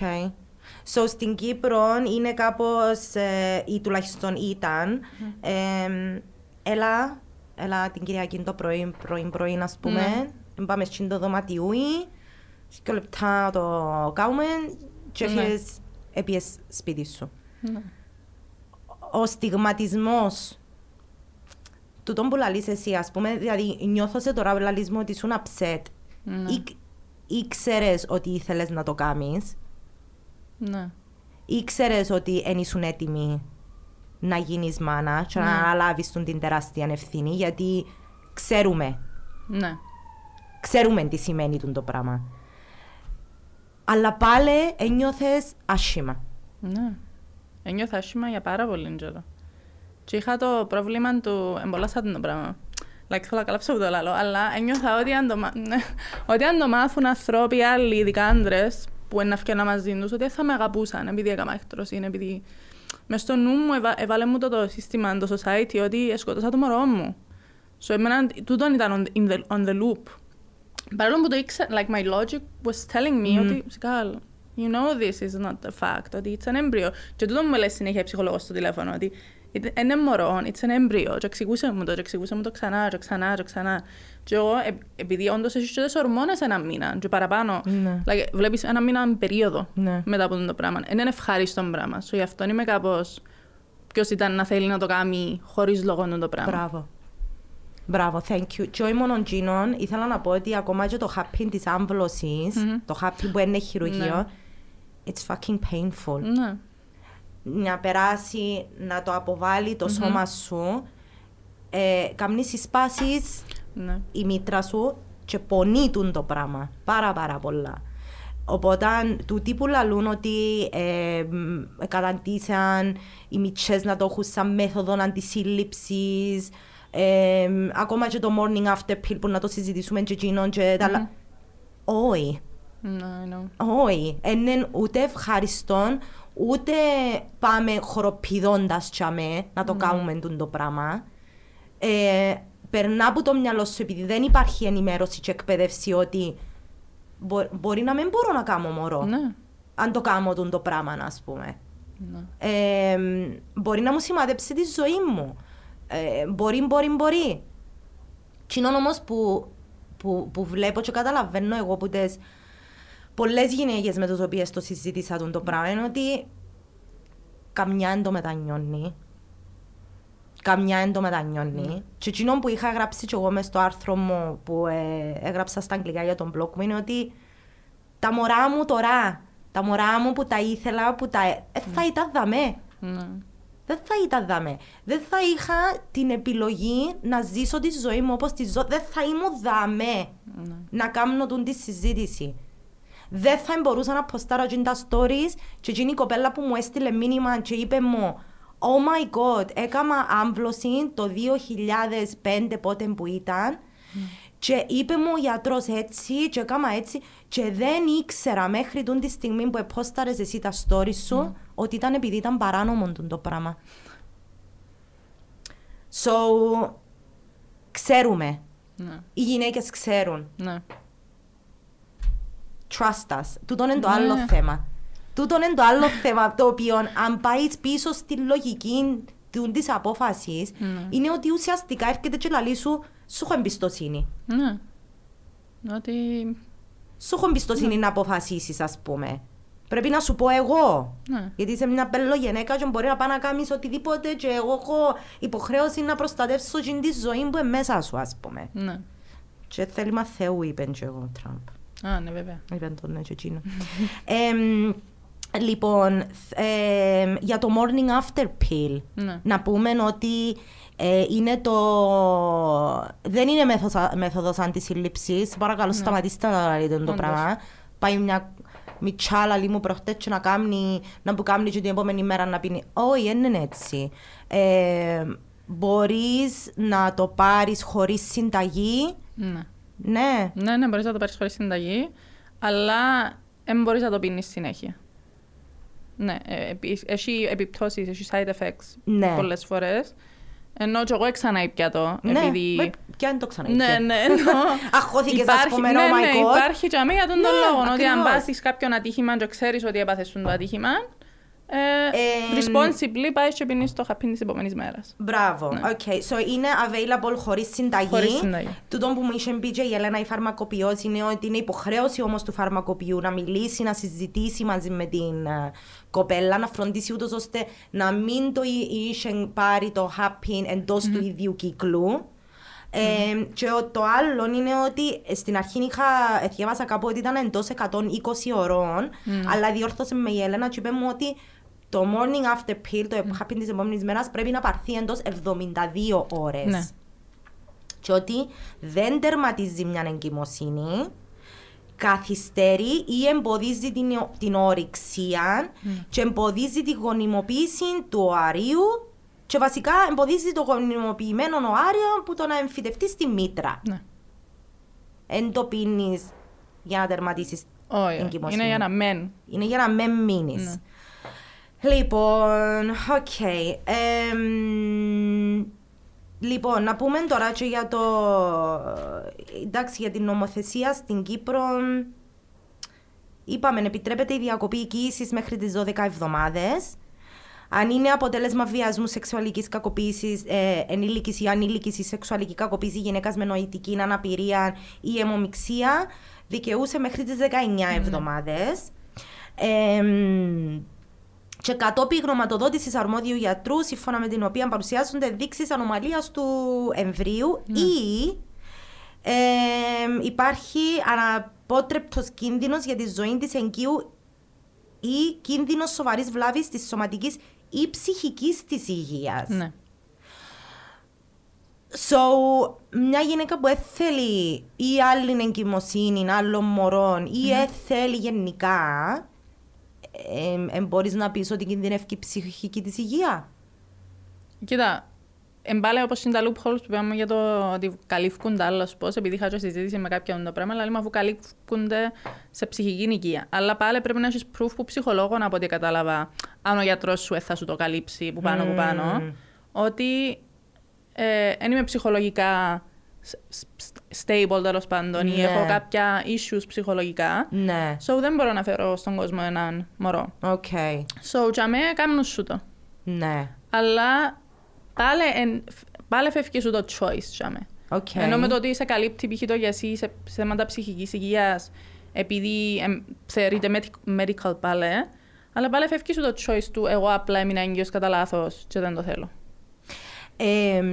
So, στην Κύπρο είναι κάπως, ε, ή τουλάχιστον ήταν, ε, έλα, έλα την Κυριακή το πρωί, πρωί, πρωί, ας πούμε, πάμε στην το δωματιούι, δύο λεπτά το κάνουμε και Ναι. έφυγες, έπιες σπίτι σου. Ναι. Ο στιγματισμός του τον που λαλείς εσύ, ας πούμε, δηλαδή νιώθω σε τώρα που λαλείς μου ότι ήσουν upset Ναι. ή, ήξερες ότι ήθελες να το κάνεις, Ναι. ήξερες ότι δεν ήσουν έτοιμη; Να γίνεις μάνα και να Ναι. αναλάβεις τον την τεράστια ευθύνη, γιατί ξέρουμε, Ναι. ξέρουμε τι σημαίνει τον το πράγμα. Αλλά πάλι ένιωθες άσχημα. Ναι. Ένιωθα άσχημα για πάρα πολύ καιρό. Και είχα το πρόβλημα του εμπολάσσα το πράγμα. Like, θέλω να καλάψω που το λαλό, αλλά ένιωθα ότι αν το, μα... ναι, (laughs) ότι αν το μάθουν ανθρώποι άλλοι, ειδικά άντρες, που είναι να φτιάχνω μαζί τους, ότι θα με αγαπούσαν επειδή έκανα έκτρωση, είναι επειδή... Μες στο νου μου εβα... έβαλε μου το, το σύστημα, το society, ότι σκότωσα το μωρό μου. So, εμένα, τούτον ήταν on, in the, on the loop. Παρόλο που το ήξερα, like my logic was telling me ότι, Σικάλ, you know this is not a fact, ότι it's an embryo. Και τούτο μου λέει συνέχεια η ψυχολόγος στο τηλέφωνο, ότι «Είναι- είναι μωρό, it's an embryo. Και εξηγούσε μου το, και εξηγούσε μου το ξανά, και ξανά, και ξανά. Και εγώ, ε, επειδή όντως έχεις και τις ορμόνες ένα μήνα και παραπάνω, Ναι. like, βλέπεις ένα μήνα περίοδο Ναι. μετά από το πράγμα. Είναι ευχάριστο πράγμα. So, γι' αυτό είμαι κάπως ποιος ήταν να θέλει να το κάνει χωρίς λόγο το πράγμα. Μπράβο. Μπράβο, thank you. Και όχι μόνο εκείνον, ήθελα να πω ότι ακόμα και το happy της άμβλωσης, το happy που είναι χειρουργείο, Ναι. it's fucking painful. Ναι. Να περάσει, να το αποβάλει το σώμα σου, ε, καμνείς συσπάσεις Ναι. η μήτρα σου και πονείτουν το πράγμα. Πάρα πάρα πολλά. Οπότε, τούτοι που λαλούν ότι ε, μ, καταντήσαν οι μητσές να το έχουν σαν μέθοδο αντισύλληψης, ε, μ, ακόμα και το morning after pill που να το συζητήσουμε και εκείνον και τα άλλα. Όχι. Ναι, I know. Όχι, είναι ούτε ευχαριστώ, ούτε πάμε χοροπηδώντας τσάμε να το κάνουμε τούτο το πράγμα. Ε, περνά από το μυαλό σου επειδή δεν υπάρχει ενημέρωση και εκπαίδευση ότι μπο- μπορεί να μην μπορώ να κάνω μωρό Ναι. αν το κάνω τούτο το πράγμα, ας πούμε. Ναι. Ε, μπορεί να μου σημαδέψει τη ζωή μου. Ε, μπορεί, μπορεί, μπορεί. Τι είναι όμως που, που, που βλέπω και καταλαβαίνω εγώ που τις πολλές γυναίκες με τις οποίες το συζήτησα τον το πράγμα είναι ότι καμιά εν το μετανιώνει. Καμιά εν το μετανιώνει. Και εκείνο που είχα γράψει και εγώ μες στο άρθρο μου που ε, έγραψα στα αγγλικά για τον blog μου είναι ότι τα μωρά μου τώρα, τα μωρά μου που τα ήθελα, που τα... Ε, θα ήταν δαμέ. Ναι. Δεν θα ήταν δαμέ. Δεν θα είχα την επιλογή να ζήσω τη ζωή μου όπως τη ζω. Δεν θα ήμουν δαμέ Ναι. να κάνω τούν τη συζήτηση. Δεν θα μπορούσα να ποστάρω εκείνα τα stories και εκείνη η κοπέλα που μου έστειλε μήνυμα και είπε μου Oh my god, έκανα άμβλωση το 2005 πότε που ήταν και είπε μου ο γιατρός έτσι και έκανα έτσι και δεν ήξερα μέχρι τούν τη στιγμή που επόσταρες εσύ τα stories σου ότι ήταν επειδή ήταν παράνομο τούν το πράγμα. So, ξέρουμε. Ναι. Οι γυναίκες ξέρουν. Ναι. Trust us. Τούτο είναι το Ναι. άλλο θέμα. Τούτο είναι το άλλο θέμα το οποίο αν πάει πίσω στη λογική της απόφασης είναι ότι ουσιαστικά έρχεται και λαλεί σου, σου έχω εμπιστοσύνη. Ναι. Ότι... Σου έχω εμπιστοσύνη να αποφασίσεις, ας πούμε. Πρέπει να σου πω εγώ. Ναι. Γιατί είσαι μια πέλο γυναίκα και μπορεί να πάει να κάνεις οτιδήποτε και εγώ έχω υποχρέωση να προστατεύσω την τη ζωή που είναι μέσα σου, ας πούμε. Ναι. Και θέλημα Θεού, είπε και εγώ ο Τραμπ. Α, ναι, βέβαια. Είπε τον ναι, και εκείνο. (laughs) Εμ, λοιπόν, εμ, για το morning after pill, Ναι. να πούμε ότι ε, είναι το... Δεν είναι μέθοδος, μέθοδος αντισύλληψης. Παρακαλώ, σταματήστε να λέτε το Όντως. πράγμα. Πάει μια μιτσάλα λίμου προχτές και να κάνει, να που κάνει και την επόμενη μέρα να πίνει. Όχι, δεν είναι έτσι. Ε, μπορείς να το πάρεις χωρίς συνταγή. Ναι. Ναι. Ναι, ναι, μπορείς να το πάρεις χωρίς συνταγή, αλλά δεν μπορείς να το πίνεις συνέχεια. Ναι, ε, επί- έχει επιπτώσεις, έχει side effects Ναι. πολλές φορές. Ενώ και εγώ ξανά ήπια το, Ναι, επειδή... με- και αν το ξανά Ναι, ναι, (laughs) εννοώ. Αχώθηκες, ας Υπάρχει- πούμε, ναι, oh my ναι, God. υπάρχει και αμέ για τον Ναι, τον λόγο. Ότι αν ακριβώς. πάθεις κάποιον ατύχημα και ξέρεις ότι έπαθες το ατύχημα, ε, Εμ. responsibly πάει και πίνεις το χαπίν της επόμενης μέρας. Μπράβο. Οκ. So είναι available χωρίς συνταγή. Ναι. Χωρίς συνταγή. Τούτο που μου είχε πει και η Ελένα η φαρμακοποιός είναι ότι είναι υποχρέωση όμως του φαρμακοποιού να μιλήσει, να συζητήσει μαζί με την ε, κοπέλα, να φροντίσει ούτως ώστε να μην το εί- είχε πάρει το χάπι εντός του ίδιου κύκλου. Ε, και ο- το άλλο είναι ότι στην αρχή είχα, ε, διάβασα κάπου ότι ήταν εντός 120 ωρών, αλλά διόρθωσε με η Έλενα και είπε μου ότι το morning after pill, το happy της επόμενης μέρας, πρέπει να πάρθει εντός 72 ώρες. Ναι. Και ότι δεν τερματίζει μια εγκυμοσύνη, καθυστερεί ή εμποδίζει την, την ορυξία και εμποδίζει τη γονιμοποίηση του οαρίου και βασικά εμποδίζει το γονιμοποιημένο οάριο που το να εμφυτευτεί στη μήτρα. Ναι. Εν το πίνεις για να τερματίσεις Όχι, εγκυμοσύνη. είναι για να μεν. Είναι για να μην μείνεις. Ναι. Λοιπόν, οκ. Εμ, λοιπόν, να πούμε τώρα και για το. Εντάξει, για την νομοθεσία στην Κύπρο. Είπαμε, επιτρέπεται η διακοπή κύησης μέχρι τις 12 εβδομάδες. Αν είναι αποτέλεσμα βιασμού, σεξουαλικής κακοποίησης, ε, ενήλικης ή ανήλικης ή σεξουαλική κακοποίηση γυναίκας με νοητική αναπηρία ή αιμομηξία, δικαιούσε μέχρι τις 19 εβδομάδες. Και κατόπιν γνωματοδότηση αρμόδιους γιατρούς, σύμφωνα με την οποία παρουσιάζονται δείξεις ανομαλίας του εμβρίου ή εμ, υπάρχει αναπότρεπτος κίνδυνος για τη ζωή της εγκύου ή κίνδυνος σοβαρής βλάβης της σωματικής ή ψυχικής της υγείας. Ναι. So, μια γυναίκα που έθελει ή άλλη εγκυμοσύνη, άλλων μωρών ή έθελει γενικά, ε, ε, μπορείς να πεις ότι κινδυνεύει η ψυχική της υγεία; Κοίτα, εμπάλε όπως είναι τα loopholes που είπαμε για το ότι καλύφκονται άλλος πώς, επειδή είχα και συζήτηση με κάποιον το πράγμα, αλλά λέμε αφού καλύφκονται σε ψυχική υγεία. Αλλά πάλι πρέπει να έχεις proof που ψυχολόγο, από ό,τι κατάλαβα, αν ο γιατρός σου ε, θα σου το καλύψει που πάνω που πάνω, ότι ε, δεν είμαι ψυχολογικά s- s- stable τέλος πάντων ή Ναι. έχω κάποια issues ψυχολογικά. Ναι, So δεν μπορώ να φέρω στον κόσμο έναν μωρό. οκ. So για μέ κάνουν σου το. Ναι, Αλλά πάλι, εν, πάλι φεύγει σου το choice για μέ. οκ. Ενώ με το ότι σε καλύπτει π.χ. το ΓεΣΥ σε θέματα ψυχικής υγείας επειδή εμ, θεωρείται med- medical πάλι, αλλά πάλι φεύγει σου το choice του εγώ απλά έμεινα έγκυος κατά λάθος και δεν το θέλω. Ε,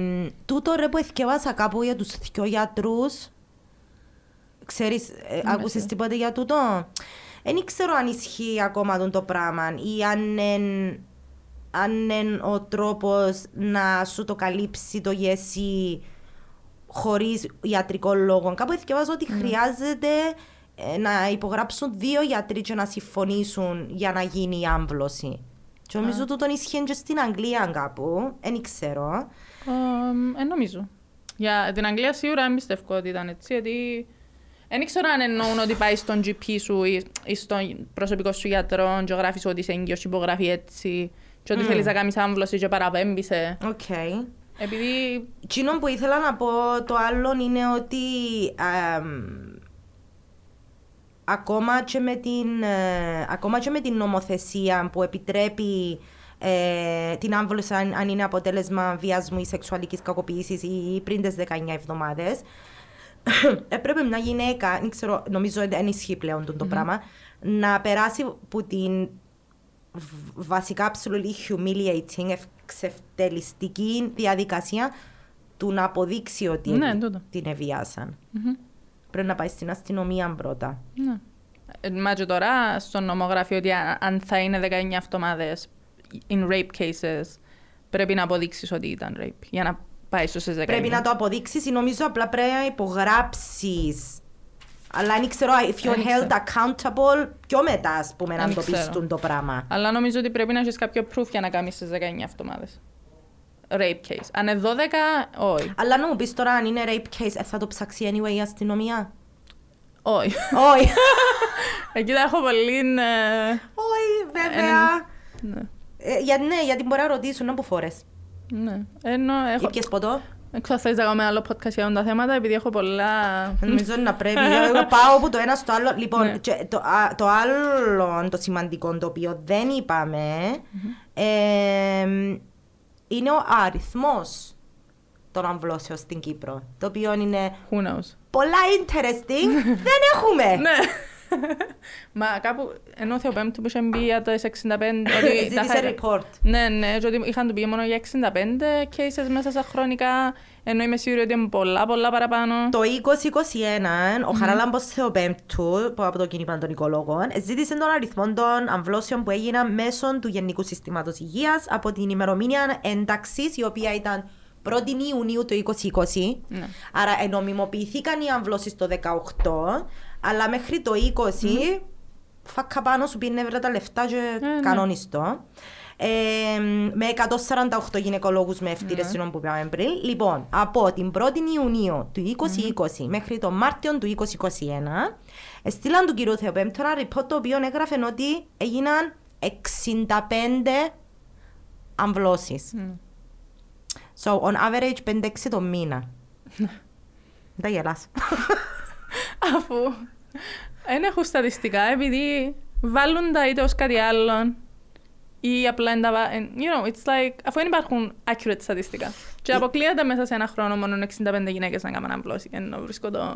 τούτο ρε που εθιέβασα κάπου για τους δυο γιατρούς. Ξέρεις, ε, άκουσες τίποτε για τούτο; Δεν ξέρω αν ισχύει ακόμα τον το πράγμα ή αν εν, αν εν ο τρόπος να σου το καλύψει το γεσί χωρίς ιατρικό λόγο. Κάπου εθιέβασα ότι χρειάζεται ε, να υπογράψουν δύο γιατροί και να συμφωνήσουν για να γίνει η άμβλωση. Και νομίζω τούτον ισχύει και στην Αγγλία κάπου, δεν ξέρω. Ε, νομίζω. Για την Αγγλία σίγουρα δεν πιστεύω ότι ήταν έτσι, γιατί δεν ξέρω αν εννοούν ότι πάεις στον GP σου ή, ή στον προσωπικό σου γιατρό και γράφεις ότι είσαι έγκυος και υπογράφει έτσι και ότι θέλεις να κάνεις άμβλωση και παραπέμπει σε. Οκ. Επειδή Εκείνο που ήθελα να πω το άλλο είναι ότι αμ, ακόμα, και με την, ε, ακόμα και με την νομοθεσία που επιτρέπει ε, την άμβλωση αν, αν είναι αποτέλεσμα βιασμού ή σεξουαλικής κακοποίησης ή πριν τις 19 εβδομάδες. (coughs) Έπρεπε μια γυναίκα, δεν ξέρω, νομίζω δεν ισχύει πλέον το, το πράγμα, να περάσει που την β- βασικά absolutely humiliating, εξευτελιστική διαδικασία του να αποδείξει ότι Ναι, τούτο. την εβιασαν Πρέπει να πάει στην αστυνομία πρώτα. Ναι. Ε, Μα και τώρα στο νόμο γράφει ότι αν- αν θα είναι 19 εβδομάδες in rape cases πρέπει να αποδείξεις ότι ήταν rape για να πάει στους 19. Πρέπει να το αποδείξεις ή νομίζω απλά πρέπει να υπογράψεις. Αλλά δεν ξέρω, if you're Δεν held ξέρω. accountable, πιο μετά, ας πούμε, να Δεν το ξέρω. πιστούν το πράγμα. Αλλά νομίζω ότι πρέπει να έχεις κάποιο proof για να κάνεις τις 19 εβδομάδες. Rape case. Αν είναι 12, όχι. Αλλά να μου πεις τώρα αν είναι rape case, ε, θα το ψάξει anyway η αστυνομία; Όχι. Όχι. (laughs) Εκεί θα έχω πολύ... ε, Όχι, βέβαια. Ναι. Ε, για, ναι, γιατί μπορεί να ρωτήσουν από φορές. Ναι. Ενώ έχω... Ήπιες ποτό; Έξω θες να κάνουμε άλλο podcast για τα θέματα, επειδή έχω πολλά... Νομίζω να πρέπει. Εγώ πάω από το ένα στο άλλο. Λοιπόν, Ναι. και το, α, το άλλο το σημαντικό το οποίο δεν είπαμε εμ, είναι ο αριθμός των αμβλώσεων στην Κύπρο. Το οποίο είναι Who knows; πολλά interesting. (laughs) δεν έχουμε. Ναι. Μα κάπου, ενώ ο Θεοπέμπτου που είχε μπει για το 65, (laughs) ότι τα Ζήτησε θα- report. Ναι, ναι, και ότι είχαν του πει μόνο για 65 cases μέσα στα χρονικά, ενώ είμαι σίγουρη ότι είναι πολλά, πολλά παραπάνω. Το 2021, ο Χαράλαμπος Θεοπέμπτου, που από το κίνημα των οικολόγων, ζήτησε τον αριθμό των αμβλώσεων που έγιναν μέσω του Γενικού Συστήματος Υγείας από την ημερομηνία ένταξης, η οποία ήταν 1η Ιουνίου του 2020. Ναι. Άρα ενομιμοποιηθήκαν οι αμβλώσεις το 18, αλλά μέχρι το 20 φάκα πάνω σου πήγαινε βρε τα λεφτά και ναι. κανονιστό. Ε, με 148 γυναικολόγους με ευθύρες Ναι. που είπαμε πριν. Λοιπόν, από την 1η Ιουνίου του 2020 μέχρι τον Μάρτιο του 2021, στείλαν του κυρίου Θεοπέμπτου ένα report το οποίο έγραφε ότι έγιναν 65 αμβλώσεις. Μμ. So, on average, 5-6 το μήνα. Δεν τα γελάς. Αφού δεν έχουν στατιστικά, επειδή βάλουν τα είτε ως κάτι άλλο ή απλά είναι τα βα- and, You know, it's like, αφού δεν υπάρχουν accurate στατιστικά. Και αποκλείεται μέσα σε ένα χρόνο μόνο 65 γυναίκες να κάνουν αμπλώση. Ενώ βρίσκω το...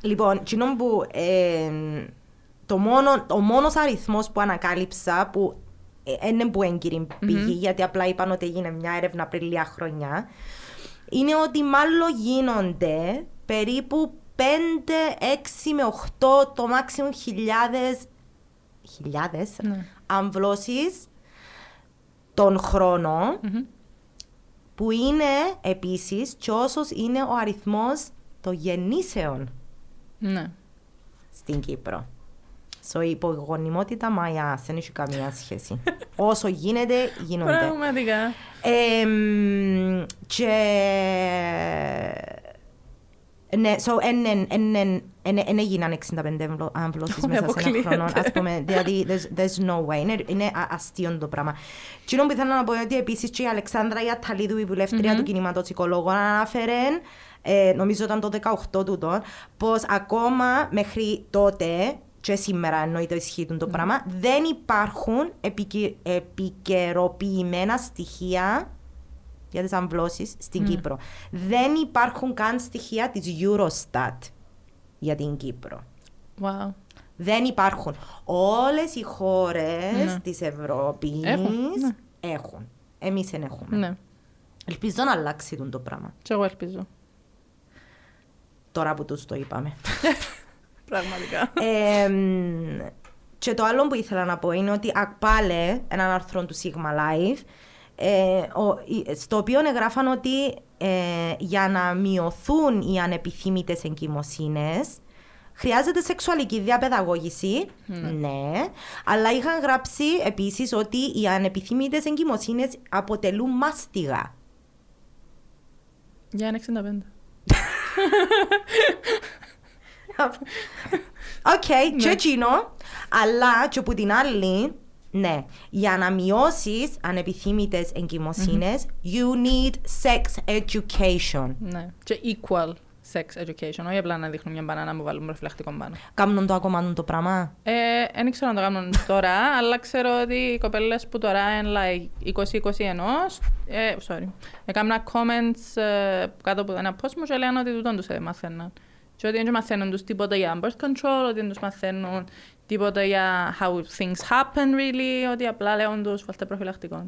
Λοιπόν, κοινό που ε, το μόνο, ο μόνος αριθμός που ανακάλυψα που ε, είναι που έγκυρη πηγή, γιατί απλά είπαν ότι έγινε μια έρευνα πριν λίγα χρόνια, είναι ότι μάλλον γίνονται περίπου 5, 6 με 8 το maximum χιλιάδες χιλιάδες Ναι. αμβλώσεις τον χρόνο Μμμ. που είναι επίσης και όσος είναι ο αριθμός των γεννήσεων Ναι. στην Κύπρο. So, η υπογονιμότητα μαγιά δεν έχει καμία σχέση. (laughs) Όσο γίνεται, γίνονται. Πραγματικά. Εμ, και... Ναι, so, εν, εν, εν, εν, εν, εν έγιναν 65 εμβλο- αμβλώσεις Με μέσα σε ένα αποκλείεται. χρόνο. Ας πούμε, δηλαδή, there's, there's no way. Είναι, είναι α- αστείο το πράγμα. Τι που ήθελα να πω είναι ότι επίσης και η Αλεξάνδρα Ιαταλίδου, η βουλευτρια του κινήματος οικολόγων, ανάφερε, ε, νομίζω ήταν το 18 τούτο, πως ακόμα μέχρι τότε και σήμερα εννοείται ισχύει το πράγμα, δεν υπάρχουν επικαι- επικαιροποιημένα στοιχεία για τις αμβλώσεις στην Κύπρο. Δεν υπάρχουν καν στοιχεία της Eurostat για την Κύπρο. Wow. Δεν υπάρχουν. Όλες οι χώρες Ναι. της Ευρώπης Έχουν, ναι. έχουν. Εμείς δεν έχουμε. Ναι. Ελπίζω να αλλάξει τον το πράγμα. Και εγώ ελπίζω. Τώρα που τους το είπαμε. (laughs) Πραγματικά. Εμ, και το άλλο που ήθελα να πω είναι ότι ακπάλε έναν άρθρο του Sigma Life ε, ο- η- στο οποίο εγγράφαν ότι ε, για να μειωθούν οι ανεπιθύμητες εγκυμοσύνες χρειάζεται σεξουαλική διαπαιδαγώγηση, ναι, αλλά είχαν γράψει επίσης ότι οι ανεπιθύμητες εγκυμοσύνες αποτελούν μάστιγα. Για ένα 65. (laughs) (laughs) Οκ, και εκείνο, αλλά και από την άλλη, ναι, για να μειώσεις ανεπιθύμητες εγκυμοσύνες, you need sex education. Ναι. Και equal sex education, όχι απλά να δείχνουν μια μπανάνα που βάλουν προφυλακτικό πάνω. Κάμνουν το ακόμα το πράγμα; Ε, δεν ξέρω να το κάνουν (laughs) τώρα, αλλά ξέρω ότι οι κοπέλες που τώρα είναι like 20-21, ε, sorry, έκανα comments ε, κάτω από ένα post μου και λένε ότι τούτον τους ε, μαθαίναν. Και ότι δεν μαθαίνουν τους τίποτα για birth control, ότι δεν τους μαθαίνουν τίποτα για how things happen really, ότι απλά λέγουν τους βάλτε προφυλακτικό.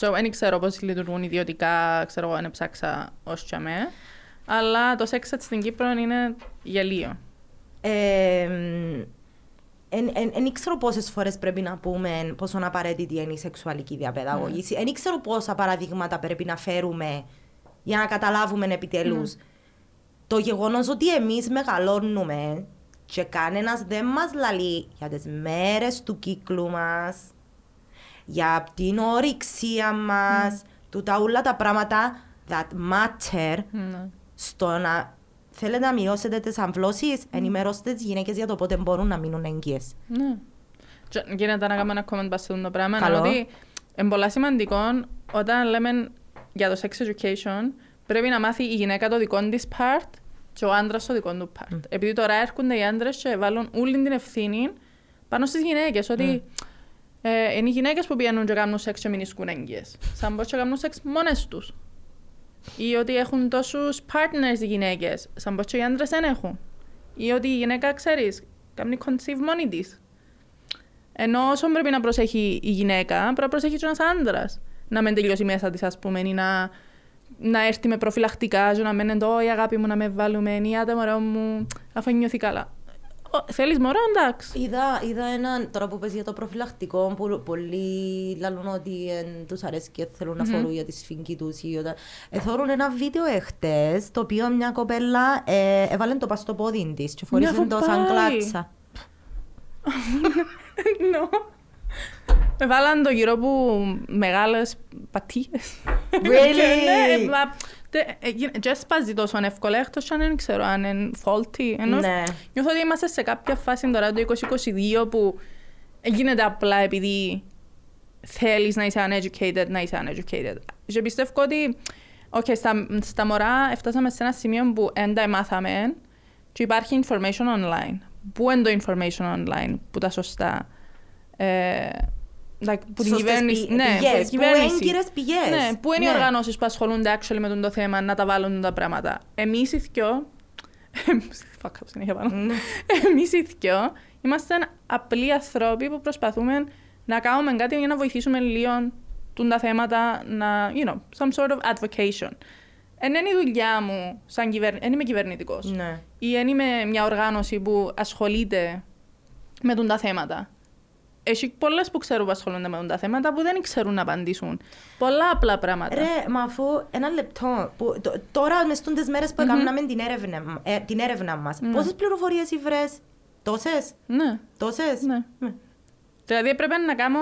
So, δεν ξέρω πώς λειτουργούν ιδιωτικά, ξέρω εγώ, δεν ψάξα ως και με. Αλλά το σεξ στην Κύπρο είναι γελίο. Δεν ξέρω πόσες φορές πρέπει να πούμε πόσο απαραίτητη είναι η σεξουαλική διαπαιδαγώγηση. Δεν ξέρω πόσα παραδείγματα πρέπει να φέρουμε για να καταλάβουμε επιτέλους το γεγονός ότι εμείς μεγαλώνουμε και κανένας δεν μας λαλεί για τις μέρες του κύκλου μας, για την ορυξία μας, τούτα όλα τα πράγματα that matter Ναι. στο να θέλετε να μειώσετε τις αμβλώσεις, ενημερώστε τις γυναίκες για το πότε μπορούν να μείνουν έγκυες. Ναι. Και Γίνεται να κάνουμε ένα comment πάνω σε αυτό το πράγμα. Καλό. Ότι είναι πολύ σημαντικό όταν λέμε για το sex education πρέπει να μάθει η γυναίκα το δικό της part και ο άντρας το δικό του part. Επειδή τώρα έρχονται οι άντρες και βάλουν όλη την ευθύνη πάνω στις γυναίκες. Ότι ε, είναι οι γυναίκες που πηγαίνουν και κάνουν σεξ και μην ισκούν έγκυες. Σαν πως και κάνουν σεξ μόνες τους. Ή ότι έχουν τόσους partners οι γυναίκες. Σαν πως και οι άντρες δεν έχουν. Ή ότι η γυναίκα, ξέρεις, κάνει conceive μόνη της. Ενώ όσο πρέπει να προσέχει η γυναίκα, πρέπει να προσέχει και ένας άντρας. Να μην τελειώσει μέσα της, ας πούμε, ή να, να έρθει με προφυλακτικά, και να μένει το «Ω, η αγάπη μου να με βάλουμε, ή άντε μωρό μου, αφού νιώθει καλά». «Ω, Θέλεις μωρό, εντάξει. Είδα, είδα έναν, τώρα που πες για το προφυλακτικό, που πολλοί λαλούν ότι ε, τους αρέσει και θέλουν να φορούν για τη σφίγγη τους ή όταν... Ε, θωρούν ένα βίντεο εχτες, το οποίο μια κοπέλα ε, έβαλε το πας στο πόδι της και φορήσε Μια το σαν φοπάει. κλάτσα. (laughs) No. Με βάλαν το γύρω από μεγάλες πατίες. Really? (laughs) ναι, μα... τε- ε, γι- Και σπάζει τόσο εύκολα, εκτός αν δεν ξέρω αν είναι faulty. Ενώ Ναι. Νιώθω ότι είμαστε σε κάποια φάση τώρα το 2022 που γίνεται απλά επειδή θέλεις να είσαι uneducated, να είσαι uneducated. Και πιστεύω ότι okay, στα, στα μωρά φτάσαμε σε ένα σημείο που δεν τα μάθαμε και υπάρχει information online. Πού είναι το information online, που τα σωστά; Ε, like, που την Σωστές κυβέρνηση. πη- ναι, πηγές, που την κυβέρνηση. που έγκυρες πηγές. Ναι, πού είναι οι Ναι. οργανώσεις που ασχολούνται actually με τον το θέμα να τα βάλουν τα πράγματα. Εμείς οι δυο. (laughs) Fuck up συνέχεια πάνω. Ναι. Εμείς οι δυο είμαστε απλοί άνθρωποι που προσπαθούμε να κάνουμε κάτι για να βοηθήσουμε λίγο τούν τα θέματα να, you know, some sort of advocation. Εν είναι η δουλειά μου σαν κυβέρνηση, δεν είμαι κυβερνητικός. Ναι. Ή δεν είμαι μια οργάνωση που ασχολείται με τούν τα θέματα. Έχει πολλές που ξέρουν που ασχολούνται με τούν τα θέματα που δεν ξέρουν να απαντήσουν. Πολλά απλά πράγματα. Ρε, μα αφού ένα λεπτό, που, τ- τώρα μες τις μέρες που έκαναμε την έρευνα, ε, την έρευνα μας, πόσες πληροφορίες ήβρες, τόσες, Ναι, τόσες; ναι. Δηλαδή έπρεπε να κάνω.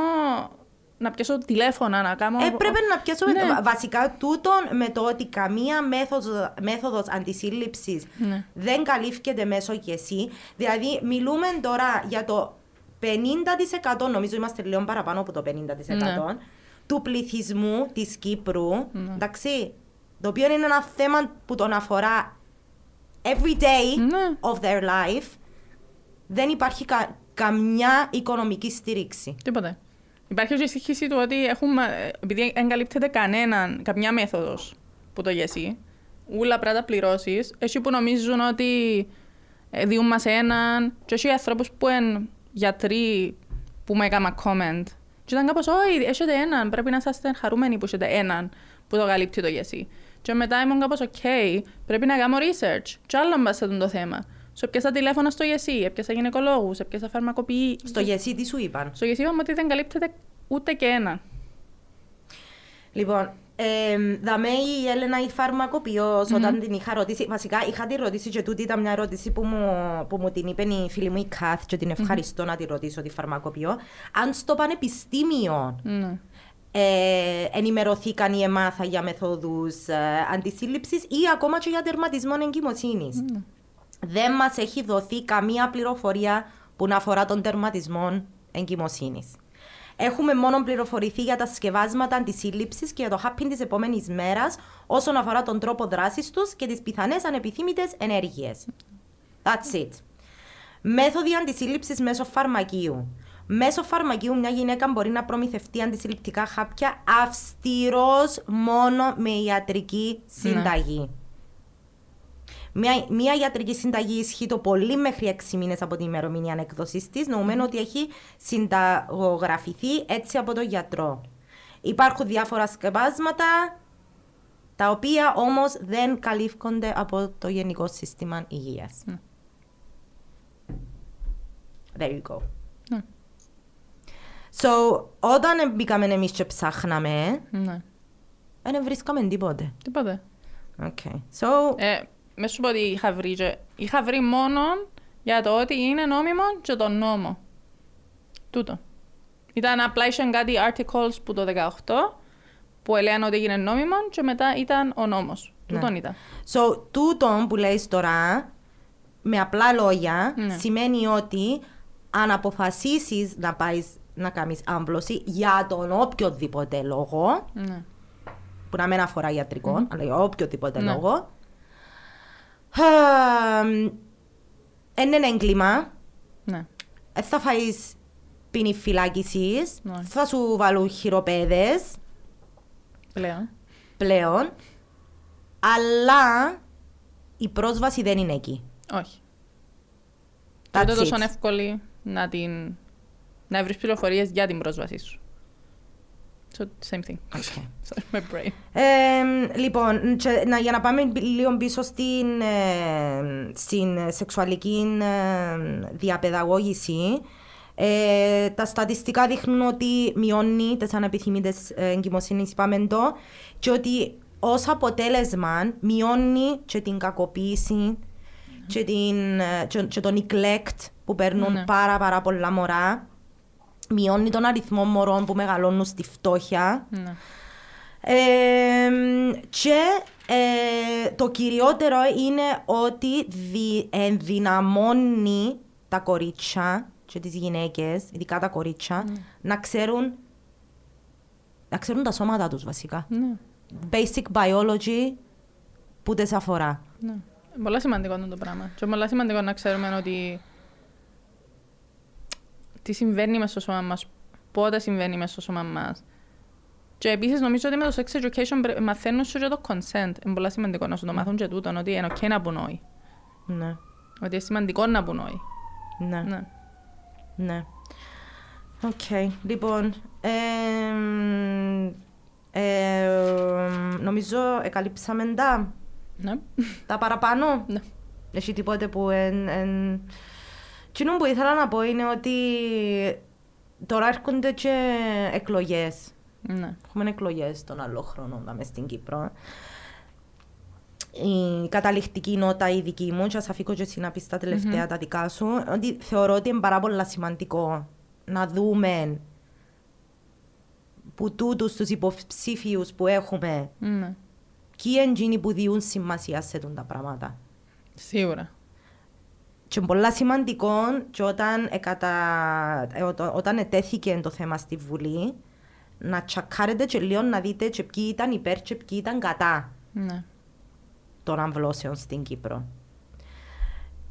να πιάσω τηλέφωνα, να κάνω. Έπρεπε να πιάσουμε Ναι. βα- βασικά τούτον με το ότι καμία μέθοδος, μέθοδος αντισύλληψης Ναι. δεν καλύφθηκε μέσω και εσύ. Δηλαδή μιλούμε τώρα για το 50% νομίζω είμαστε λίγο παραπάνω από το 50% Ναι. του πληθυσμού της Κύπρου, εντάξει, το οποίο είναι ένα θέμα που τον αφορά every day Ναι. of their life, δεν υπάρχει κα- καμιά οικονομική στήριξη. Τίποτε. Υπάρχει και η σύγχυση του ότι έχουμε, επειδή δεν καλύπτεται κανέναν, καμιά μέθοδος που το γεσί, ούλα πρέπει να τα πληρώσεις. Έχει που νομίζουν ότι ε, διούν μας έναν, και έχει ανθρώπου που είναι γιατροί που με έκανα comment. Και ήταν κάπως, Όχι, έχετε έναν. Πρέπει να είσαστε χαρούμενοι που έχετε έναν που το καλύπτει το γεσί. Και μετά ήμουν κάπως, OK, πρέπει να κάνω research. Και άλλο μπας σε αυτό το θέμα. Σε έπιασα τηλέφωνα στο γεσί, έπιασα γυναικολόγους, έπιασα φαρμακοποιοί. Στο γεσί τι σου είπαν; Στο γεσί είπαμε ότι δεν καλύπτεται ούτε και ένα. Λοιπόν, ε, δαμέ η Έλενα η φαρμακοποιός όταν την είχα ρωτήσει, βασικά είχα τη ρωτήσει και τούτη ήταν μια ερώτηση που μου, που μου την είπε η φίλη μου η Καθ και την ευχαριστώ να τη ρωτήσω τη φαρμακοποιό. Αν στο πανεπιστήμιο Ναι. ε, ενημερωθήκαν ή εμάθα για μεθόδους ε, αντισύλληψης ή ακόμα και για τερματισμό εγκυμοσύνης. Δεν μας έχει δοθεί καμία πληροφορία που να αφορά τον τερματισμό εγκυμοσύνης. Έχουμε μόνο πληροφορηθεί για τα σκευάσματα αντισύλληψη και για το happy της επόμενης μέρας όσον αφορά τον τρόπο δράσης τους και τις πιθανές ανεπιθύμητες ενέργειες. That's it. Μέθοδοι αντισύλληψης μέσω φαρμακείου. Μέσω φαρμακείου μια γυναίκα μπορεί να προμηθευτεί αντισυλληπτικά χάπια αυστηρός μόνο με ιατρική συνταγή. Μια, μια ιατρική συνταγή ισχύει το πολύ μέχρι 6 μήνες από την ημερομηνία ανεκδοσή της, νοουμένου ότι έχει συνταγογραφηθεί έτσι από τον γιατρό. Υπάρχουν διάφορα σκεπάσματα, τα οποία όμως δεν καλύφονται από το Γενικό Σύστημα Υγείας. There you go. Ναι. So, όταν μπήκαμε εμείς και ψάχναμε, Ναι. δεν βρίσκαμε τίποτε. Τίποτε. Okay. So, Ε, μες σου πω ότι είχα βρει. και- Είχα βρει μόνο για το ότι είναι νόμιμο και το νόμο. Τούτο. Ήταν απλά είχαν κάτι articles που το 18 που έλεγαν ότι έγινε νόμιμο και μετά ήταν ο νόμος. Ναι. Τούτον ήταν. So, τούτο που λέει τώρα, με απλά λόγια, Ναι. σημαίνει ότι αν αποφασίσεις να πάεις να κάνεις άμβλωση για τον οποιοδήποτε λόγο, Ναι. που να μην αφορά ιατρικό, αλλά για οποιοδήποτε Ναι. λόγο, είναι ένα έγκλημα, Ναι. δεν θα φάεις ποινή φυλάκισης, Ναι. θα σου βάλουν χειροπέδες Πλέον. πλέον, αλλά η πρόσβαση δεν είναι εκεί. Όχι. That's Ούτε τόσο it. εύκολη να, την... να βρεις πληροφορίες για την πρόσβασή σου. So, same thing. Okay. (laughs) Sorry, my brain. Ε, λοιπόν, και να, για να πάμε λίγο πίσω στην, ε, στην σεξουαλική ε, διαπαιδαγώγηση, ε, τα στατιστικά δείχνουν ότι μειώνει τις ανεπιθυμητές ε, εγκυμοσύνης, είπαμε το, και ότι ως αποτέλεσμα μειώνει και την κακοποίηση και, την, ε, και, και το neglect που παίρνουν Ναι. πάρα πάρα πολλά μωρά. Μειώνει τον αριθμό μωρών που μεγαλώνουν στη φτώχεια. Ναι. Ε, και ε, το κυριότερο είναι ότι δι, ενδυναμώνει τα κορίτσια και τις γυναίκες, ειδικά τα κορίτσια, να ξέρουν να ξέρουν τα σώματα τους βασικά. Ναι. Basic biology που τις αφορά. Ναι. Πολλά σημαντικό είναι το πράγμα. Και πολλά σημαντικό να ξέρουμε ότι τι συμβαίνει μέσα στο σώμα μας, πότε συμβαίνει μέσα στο σώμα μας. Και επίσης νομίζω ότι με το sex education πρέ- μαθαίνουν σου και το consent. Είναι πολύ σημαντικό να σου το μάθουν και τούτον, ότι είναι ok να πουν όχι. Ναι, Ότι είναι σημαντικό να πουν όχι. ναι. Ναι. Ναι. Οκ. Λοιπόν, εμ, εμ, νομίζω εκαλύψαμε τα, Ναι. τα παραπάνω. Ναι. Έχει τίποτε που εν, εν... Εκείνο που ήθελα να πω είναι ότι τώρα έρχονται και εκλογές. Ναι. Έχουμε εκλογές τον άλλο χρόνο να μες στην Κύπρο. Η καταληκτική νότα η δική μου, και ας αφήκω και εσύ να πεις τα τελευταια τα δικά σου, ότι θεωρώ ότι είναι πάρα πολύ σημαντικό να δούμε που τούτους τους υποψήφιους που έχουμε Ναι. ποιοι είναι εκείνοι που διούν σημασία σε τούν τα πράγματα. Σίγουρα. Και είναι πολύ σημαντικό και όταν, εκατα... ε, όταν- όταν ετέθηκε το θέμα στη Βουλή, να τσακάρετε και λίγο να δείτε και ποιοι ήταν υπέρ και ποιοι ήταν κατά Ναι. των αμβλώσεων στην Κύπρο.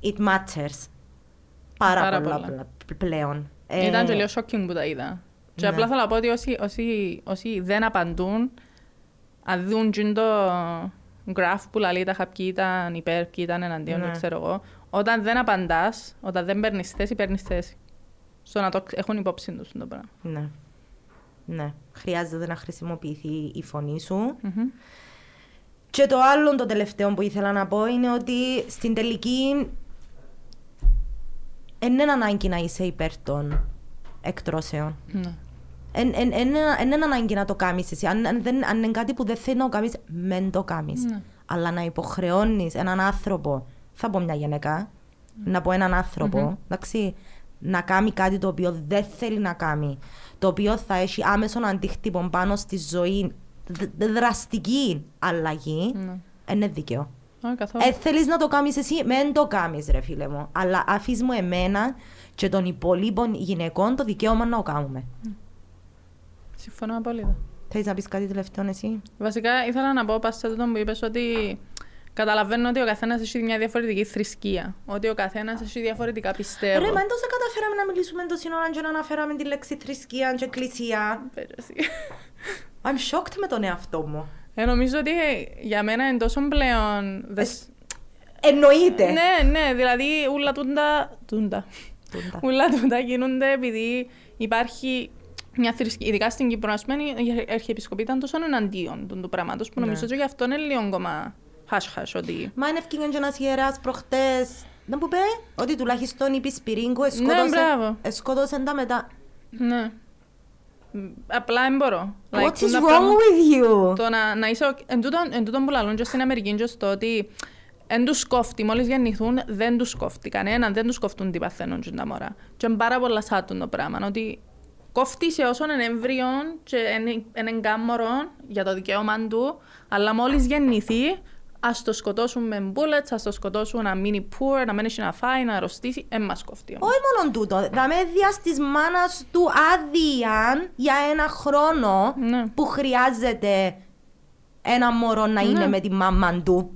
It matters. Πάρα, Πάρα πολλά, πολλά. πλα- πλέον. Ε, Ήταν και λίγο shocking που τα είδα. Και ναι. απλά θέλω να πω ότι όσοι, όσοι, όσοι δεν απαντούν, αν δουν τζιν το graph που λέει τα ποιοι ήταν υπέρ, ποιοι ήταν εναντίον, Ναι. δεν ξέρω εγώ, όταν δεν απαντάς, όταν δεν παίρνεις θέση, παίρνεις θέση. Στο να το έχουν υπόψη τους το πράγμα. Ναι. Ναι. Χρειάζεται να χρησιμοποιηθεί η φωνή σου. Μμμ. Και το άλλο, το τελευταίο που ήθελα να πω είναι ότι στην τελική δεν είναι ανάγκη να είσαι υπέρ των εκτρώσεων. Ναι. Δεν είναι ανάγκη να το κάνεις εσύ. Αν, αν, δεν, αν είναι κάτι που δεν θέλει να το κάνεις, μεν το κάνεις. Ναι. Αλλά να υποχρεώνεις έναν άνθρωπο, θα πω μια γυναίκα, να πω έναν άνθρωπο, εντάξει, να κάνει κάτι το οποίο δεν θέλει να κάνει, το οποίο θα έχει άμεσον αντίκτυπο πάνω στη ζωή, δ- δραστική αλλαγή, Ναι. είναι δίκαιο. Όχι, καθόλου. Ε, θέλεις να το κάνεις εσύ, μεν το κάνεις ρε φίλε μου. Αλλά αφήσεις μου εμένα και των υπολείπων γυναικών το δικαίωμα να το κάνουμε. Συμφωνώ απόλυτα. Θέλεις να πεις κάτι τελευταίο εσύ; Βασικά ήθελα να πω πας σε τούτο που είπες ότι καταλαβαίνω ότι ο καθένας έχει μια διαφορετική θρησκεία. Ότι ο καθένας έχει διαφορετικά πιστεύω. Ρε, μα εντός δεν καταφέραμε να μιλήσουμε τόση ώρα και να αναφέραμε τη λέξη θρησκεία και εκκλησία. Πέρασε. I'm shocked με τον εαυτό μου. Ε, νομίζω ότι για μένα είναι τόσο πλέον... δες- Εννοείται. Ναι, ναι, δηλαδή ούλα τούντα... τούντα. Τούντα. Ούλα τούντα γίνονται επειδή υπάρχει μια θρησκεία, ειδικά στην Κύπρο, ας πούμε, η Αρχιεπισκοπή ήταν τόσο εναντίον του, του πράγματος που Ναι. νομίζω ότι γι' αυτό είναι λίγο ακόμα χάσ-χάσ ότι... Μα είναι ευκήγεν και ένας ιεράς προχτές. Δεν που πέ, ότι τουλάχιστον η Πισπυρίγκο Ναι, μπράβο. εσκότωσε τα μετά. Ναι. Μ, Απλά δεν μπορώ. What Like, is τούτα wrong πράγματα- with you? Το να, να είσαι... ο- Εν τούτον, εν τούτον που λαλούν και στην Αμερική και στο ότι εν τους κόφτει, μόλις γεννηθούν δεν τους κόφτει κανέναν, δεν τους κόφτουν τι παθαίνουν και τα μωρά. Και είναι πάρα πολλά σάτουν το πράγμα, ότι κόφτει σε όσον είναι έμβριον και είναι- είναι εγκάμμορο για το δικαίωμα του, αλλά μόλις γεννηθεί, ας το σκοτώσουν με bullets, ας το σκοτώσουν να μείνει poor, να μην έχει να φάει, να αρρωστήσει, δεν μας κόφτει όμως. Όχι μόνο τούτο. Θα μεν δια της μάνας του άδεια για ένα χρόνο Ναι. που χρειάζεται ένα μωρό να είναι Ναι. με τη μάμα του.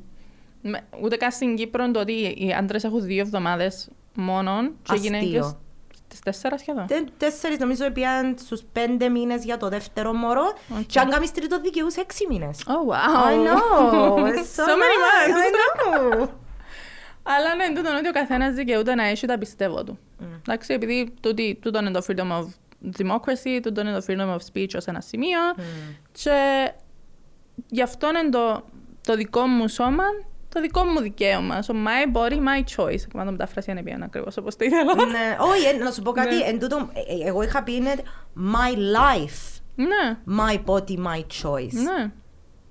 Με- Ούτε καν στην Κύπρο το ότι οι άντρες έχουν δύο εβδομάδες μόνον και οι Αστείο. Γυναίκες τις τέσσερα σχεδόν. Τε- Τέσσερις νομίζω πήγαν στους πέντε μήνες για το δεύτερο μωρό Οκ. και αν κάνεις τρίτο δικαιούσαι έξι μήνες. Oh, wow. I know. It's (laughs) so, so many nice. months. I know. (laughs) Αλλά ναι, τούτο είναι ότι ο καθένας δικαιούται να έχει τα πιστεύω του. Εντάξει, επειδή τούτη- τούτο είναι το freedom of democracy, τούτο είναι το freedom of speech ως ένα σημείο και γι' αυτό είναι το, το δικό μου σώμα, το δικό μου δικαίωμα. So my body, my choice. Και να το μεταφράσει αν έπιαν ακριβώς όπως το ήθελα. Ναι, όχι, ε, να σου πω κάτι. Ναι. Εν τούτο, ε, ε, εγώ είχα πει είναι my life, Ναι, my body, my choice. ναι,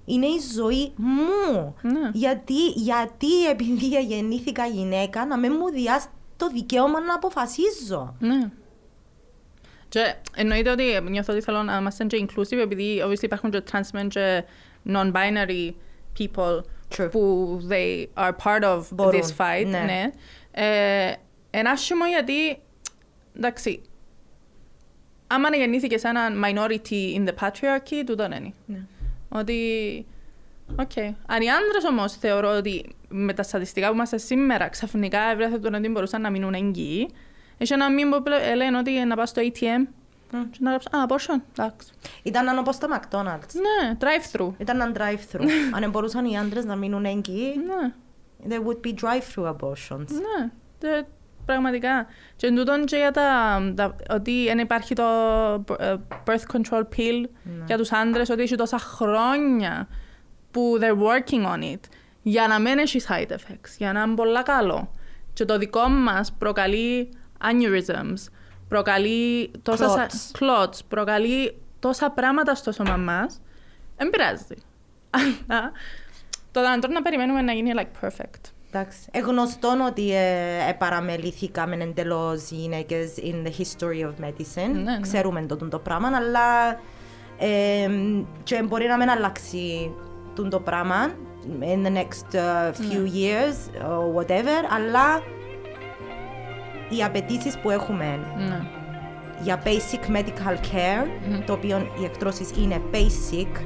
Είναι η ζωή μου. ναι. Γιατί, γιατί επειδή (laughs) γεννήθηκα γυναίκα να μην μου διάσει το δικαίωμα να αποφασίζω. Ναι. Και εννοείται ότι νιώθω ότι θέλω να είμαστε και inclusive επειδή obviously υπάρχουν και trans men και non-binary people True. που they are part of Μπορούν, this fight. ναι. Ναι. Ε, είναι άσχημο γιατί, εντάξει, άμα γεννήθηκε σε ένα minority in the patriarchy, τούτο είναι. Ναι. Ότι, οκ. Αν οι άντρες όμως θεωρώ ότι με τα στατιστικά που είμαστε σήμερα ξαφνικά ευρέθηκαν ότι μπορούσαν να μείνουν έγκυοι, έχει ένα μήνυμα που λέ- λένε ότι να πας στο ATM και να γράψεις, α, abortion, εντάξει. Ήταν να όπως τα McDonald's. Ναι, drive-through. Ήταν ένα drive-through. Αν μπορούσαν οι άντρες να μείνουν έγκυοι, Ναι, there would be drive-through abortions. ναι. Τε- Πραγματικά. Και εν τούτον και για τα, τα- ότι δεν υπάρχει το ε, birth control pill για τους άντρες, ότι έχει τόσα χρόνια που they're working on it για να μην έχει side effects, για να είναι πολλά καλό. Και το δικό μας προκαλεί aneurysms, προκαλεί τόσα σα- Clots. clots, προκαλεί τόσα πράγματα στο σώμα μας. Δεν πειράζει. Αλλά το αντρών να περιμένουμε να γίνει like perfect. Εντάξει. Εγνωστόν ότι ε, παραμελήθηκαμε εντελώ οι γυναίκες in the history of medicine. Ναι, ναι. Ξέρουμε το, το πράγμα, αλλά ε, και μπορεί να μην αλλάξει το, το πράγμα in the next uh, few Ναι. years or whatever, αλλά οι απαιτήσεις που έχουμε Ναι. για basic medical care, το οποίο οι εκτρώσεις είναι basic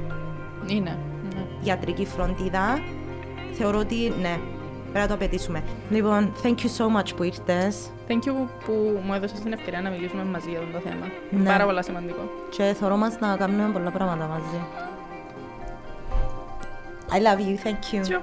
Είναι. Ναι. ιατρική φροντίδα, θεωρώ ότι ναι, πρέπει να το απαιτήσουμε. Λοιπόν, thank you so much που ήρθες Thank you που μου έδωσες την ευκαιρία να μιλήσουμε μαζί για αυτό το θέμα. Ναι. Πάρα πολλά σημαντικό. και θεωρώ μας να κάνουμε πολλά πράγματα μαζί. I love you, thank you. Τσιου.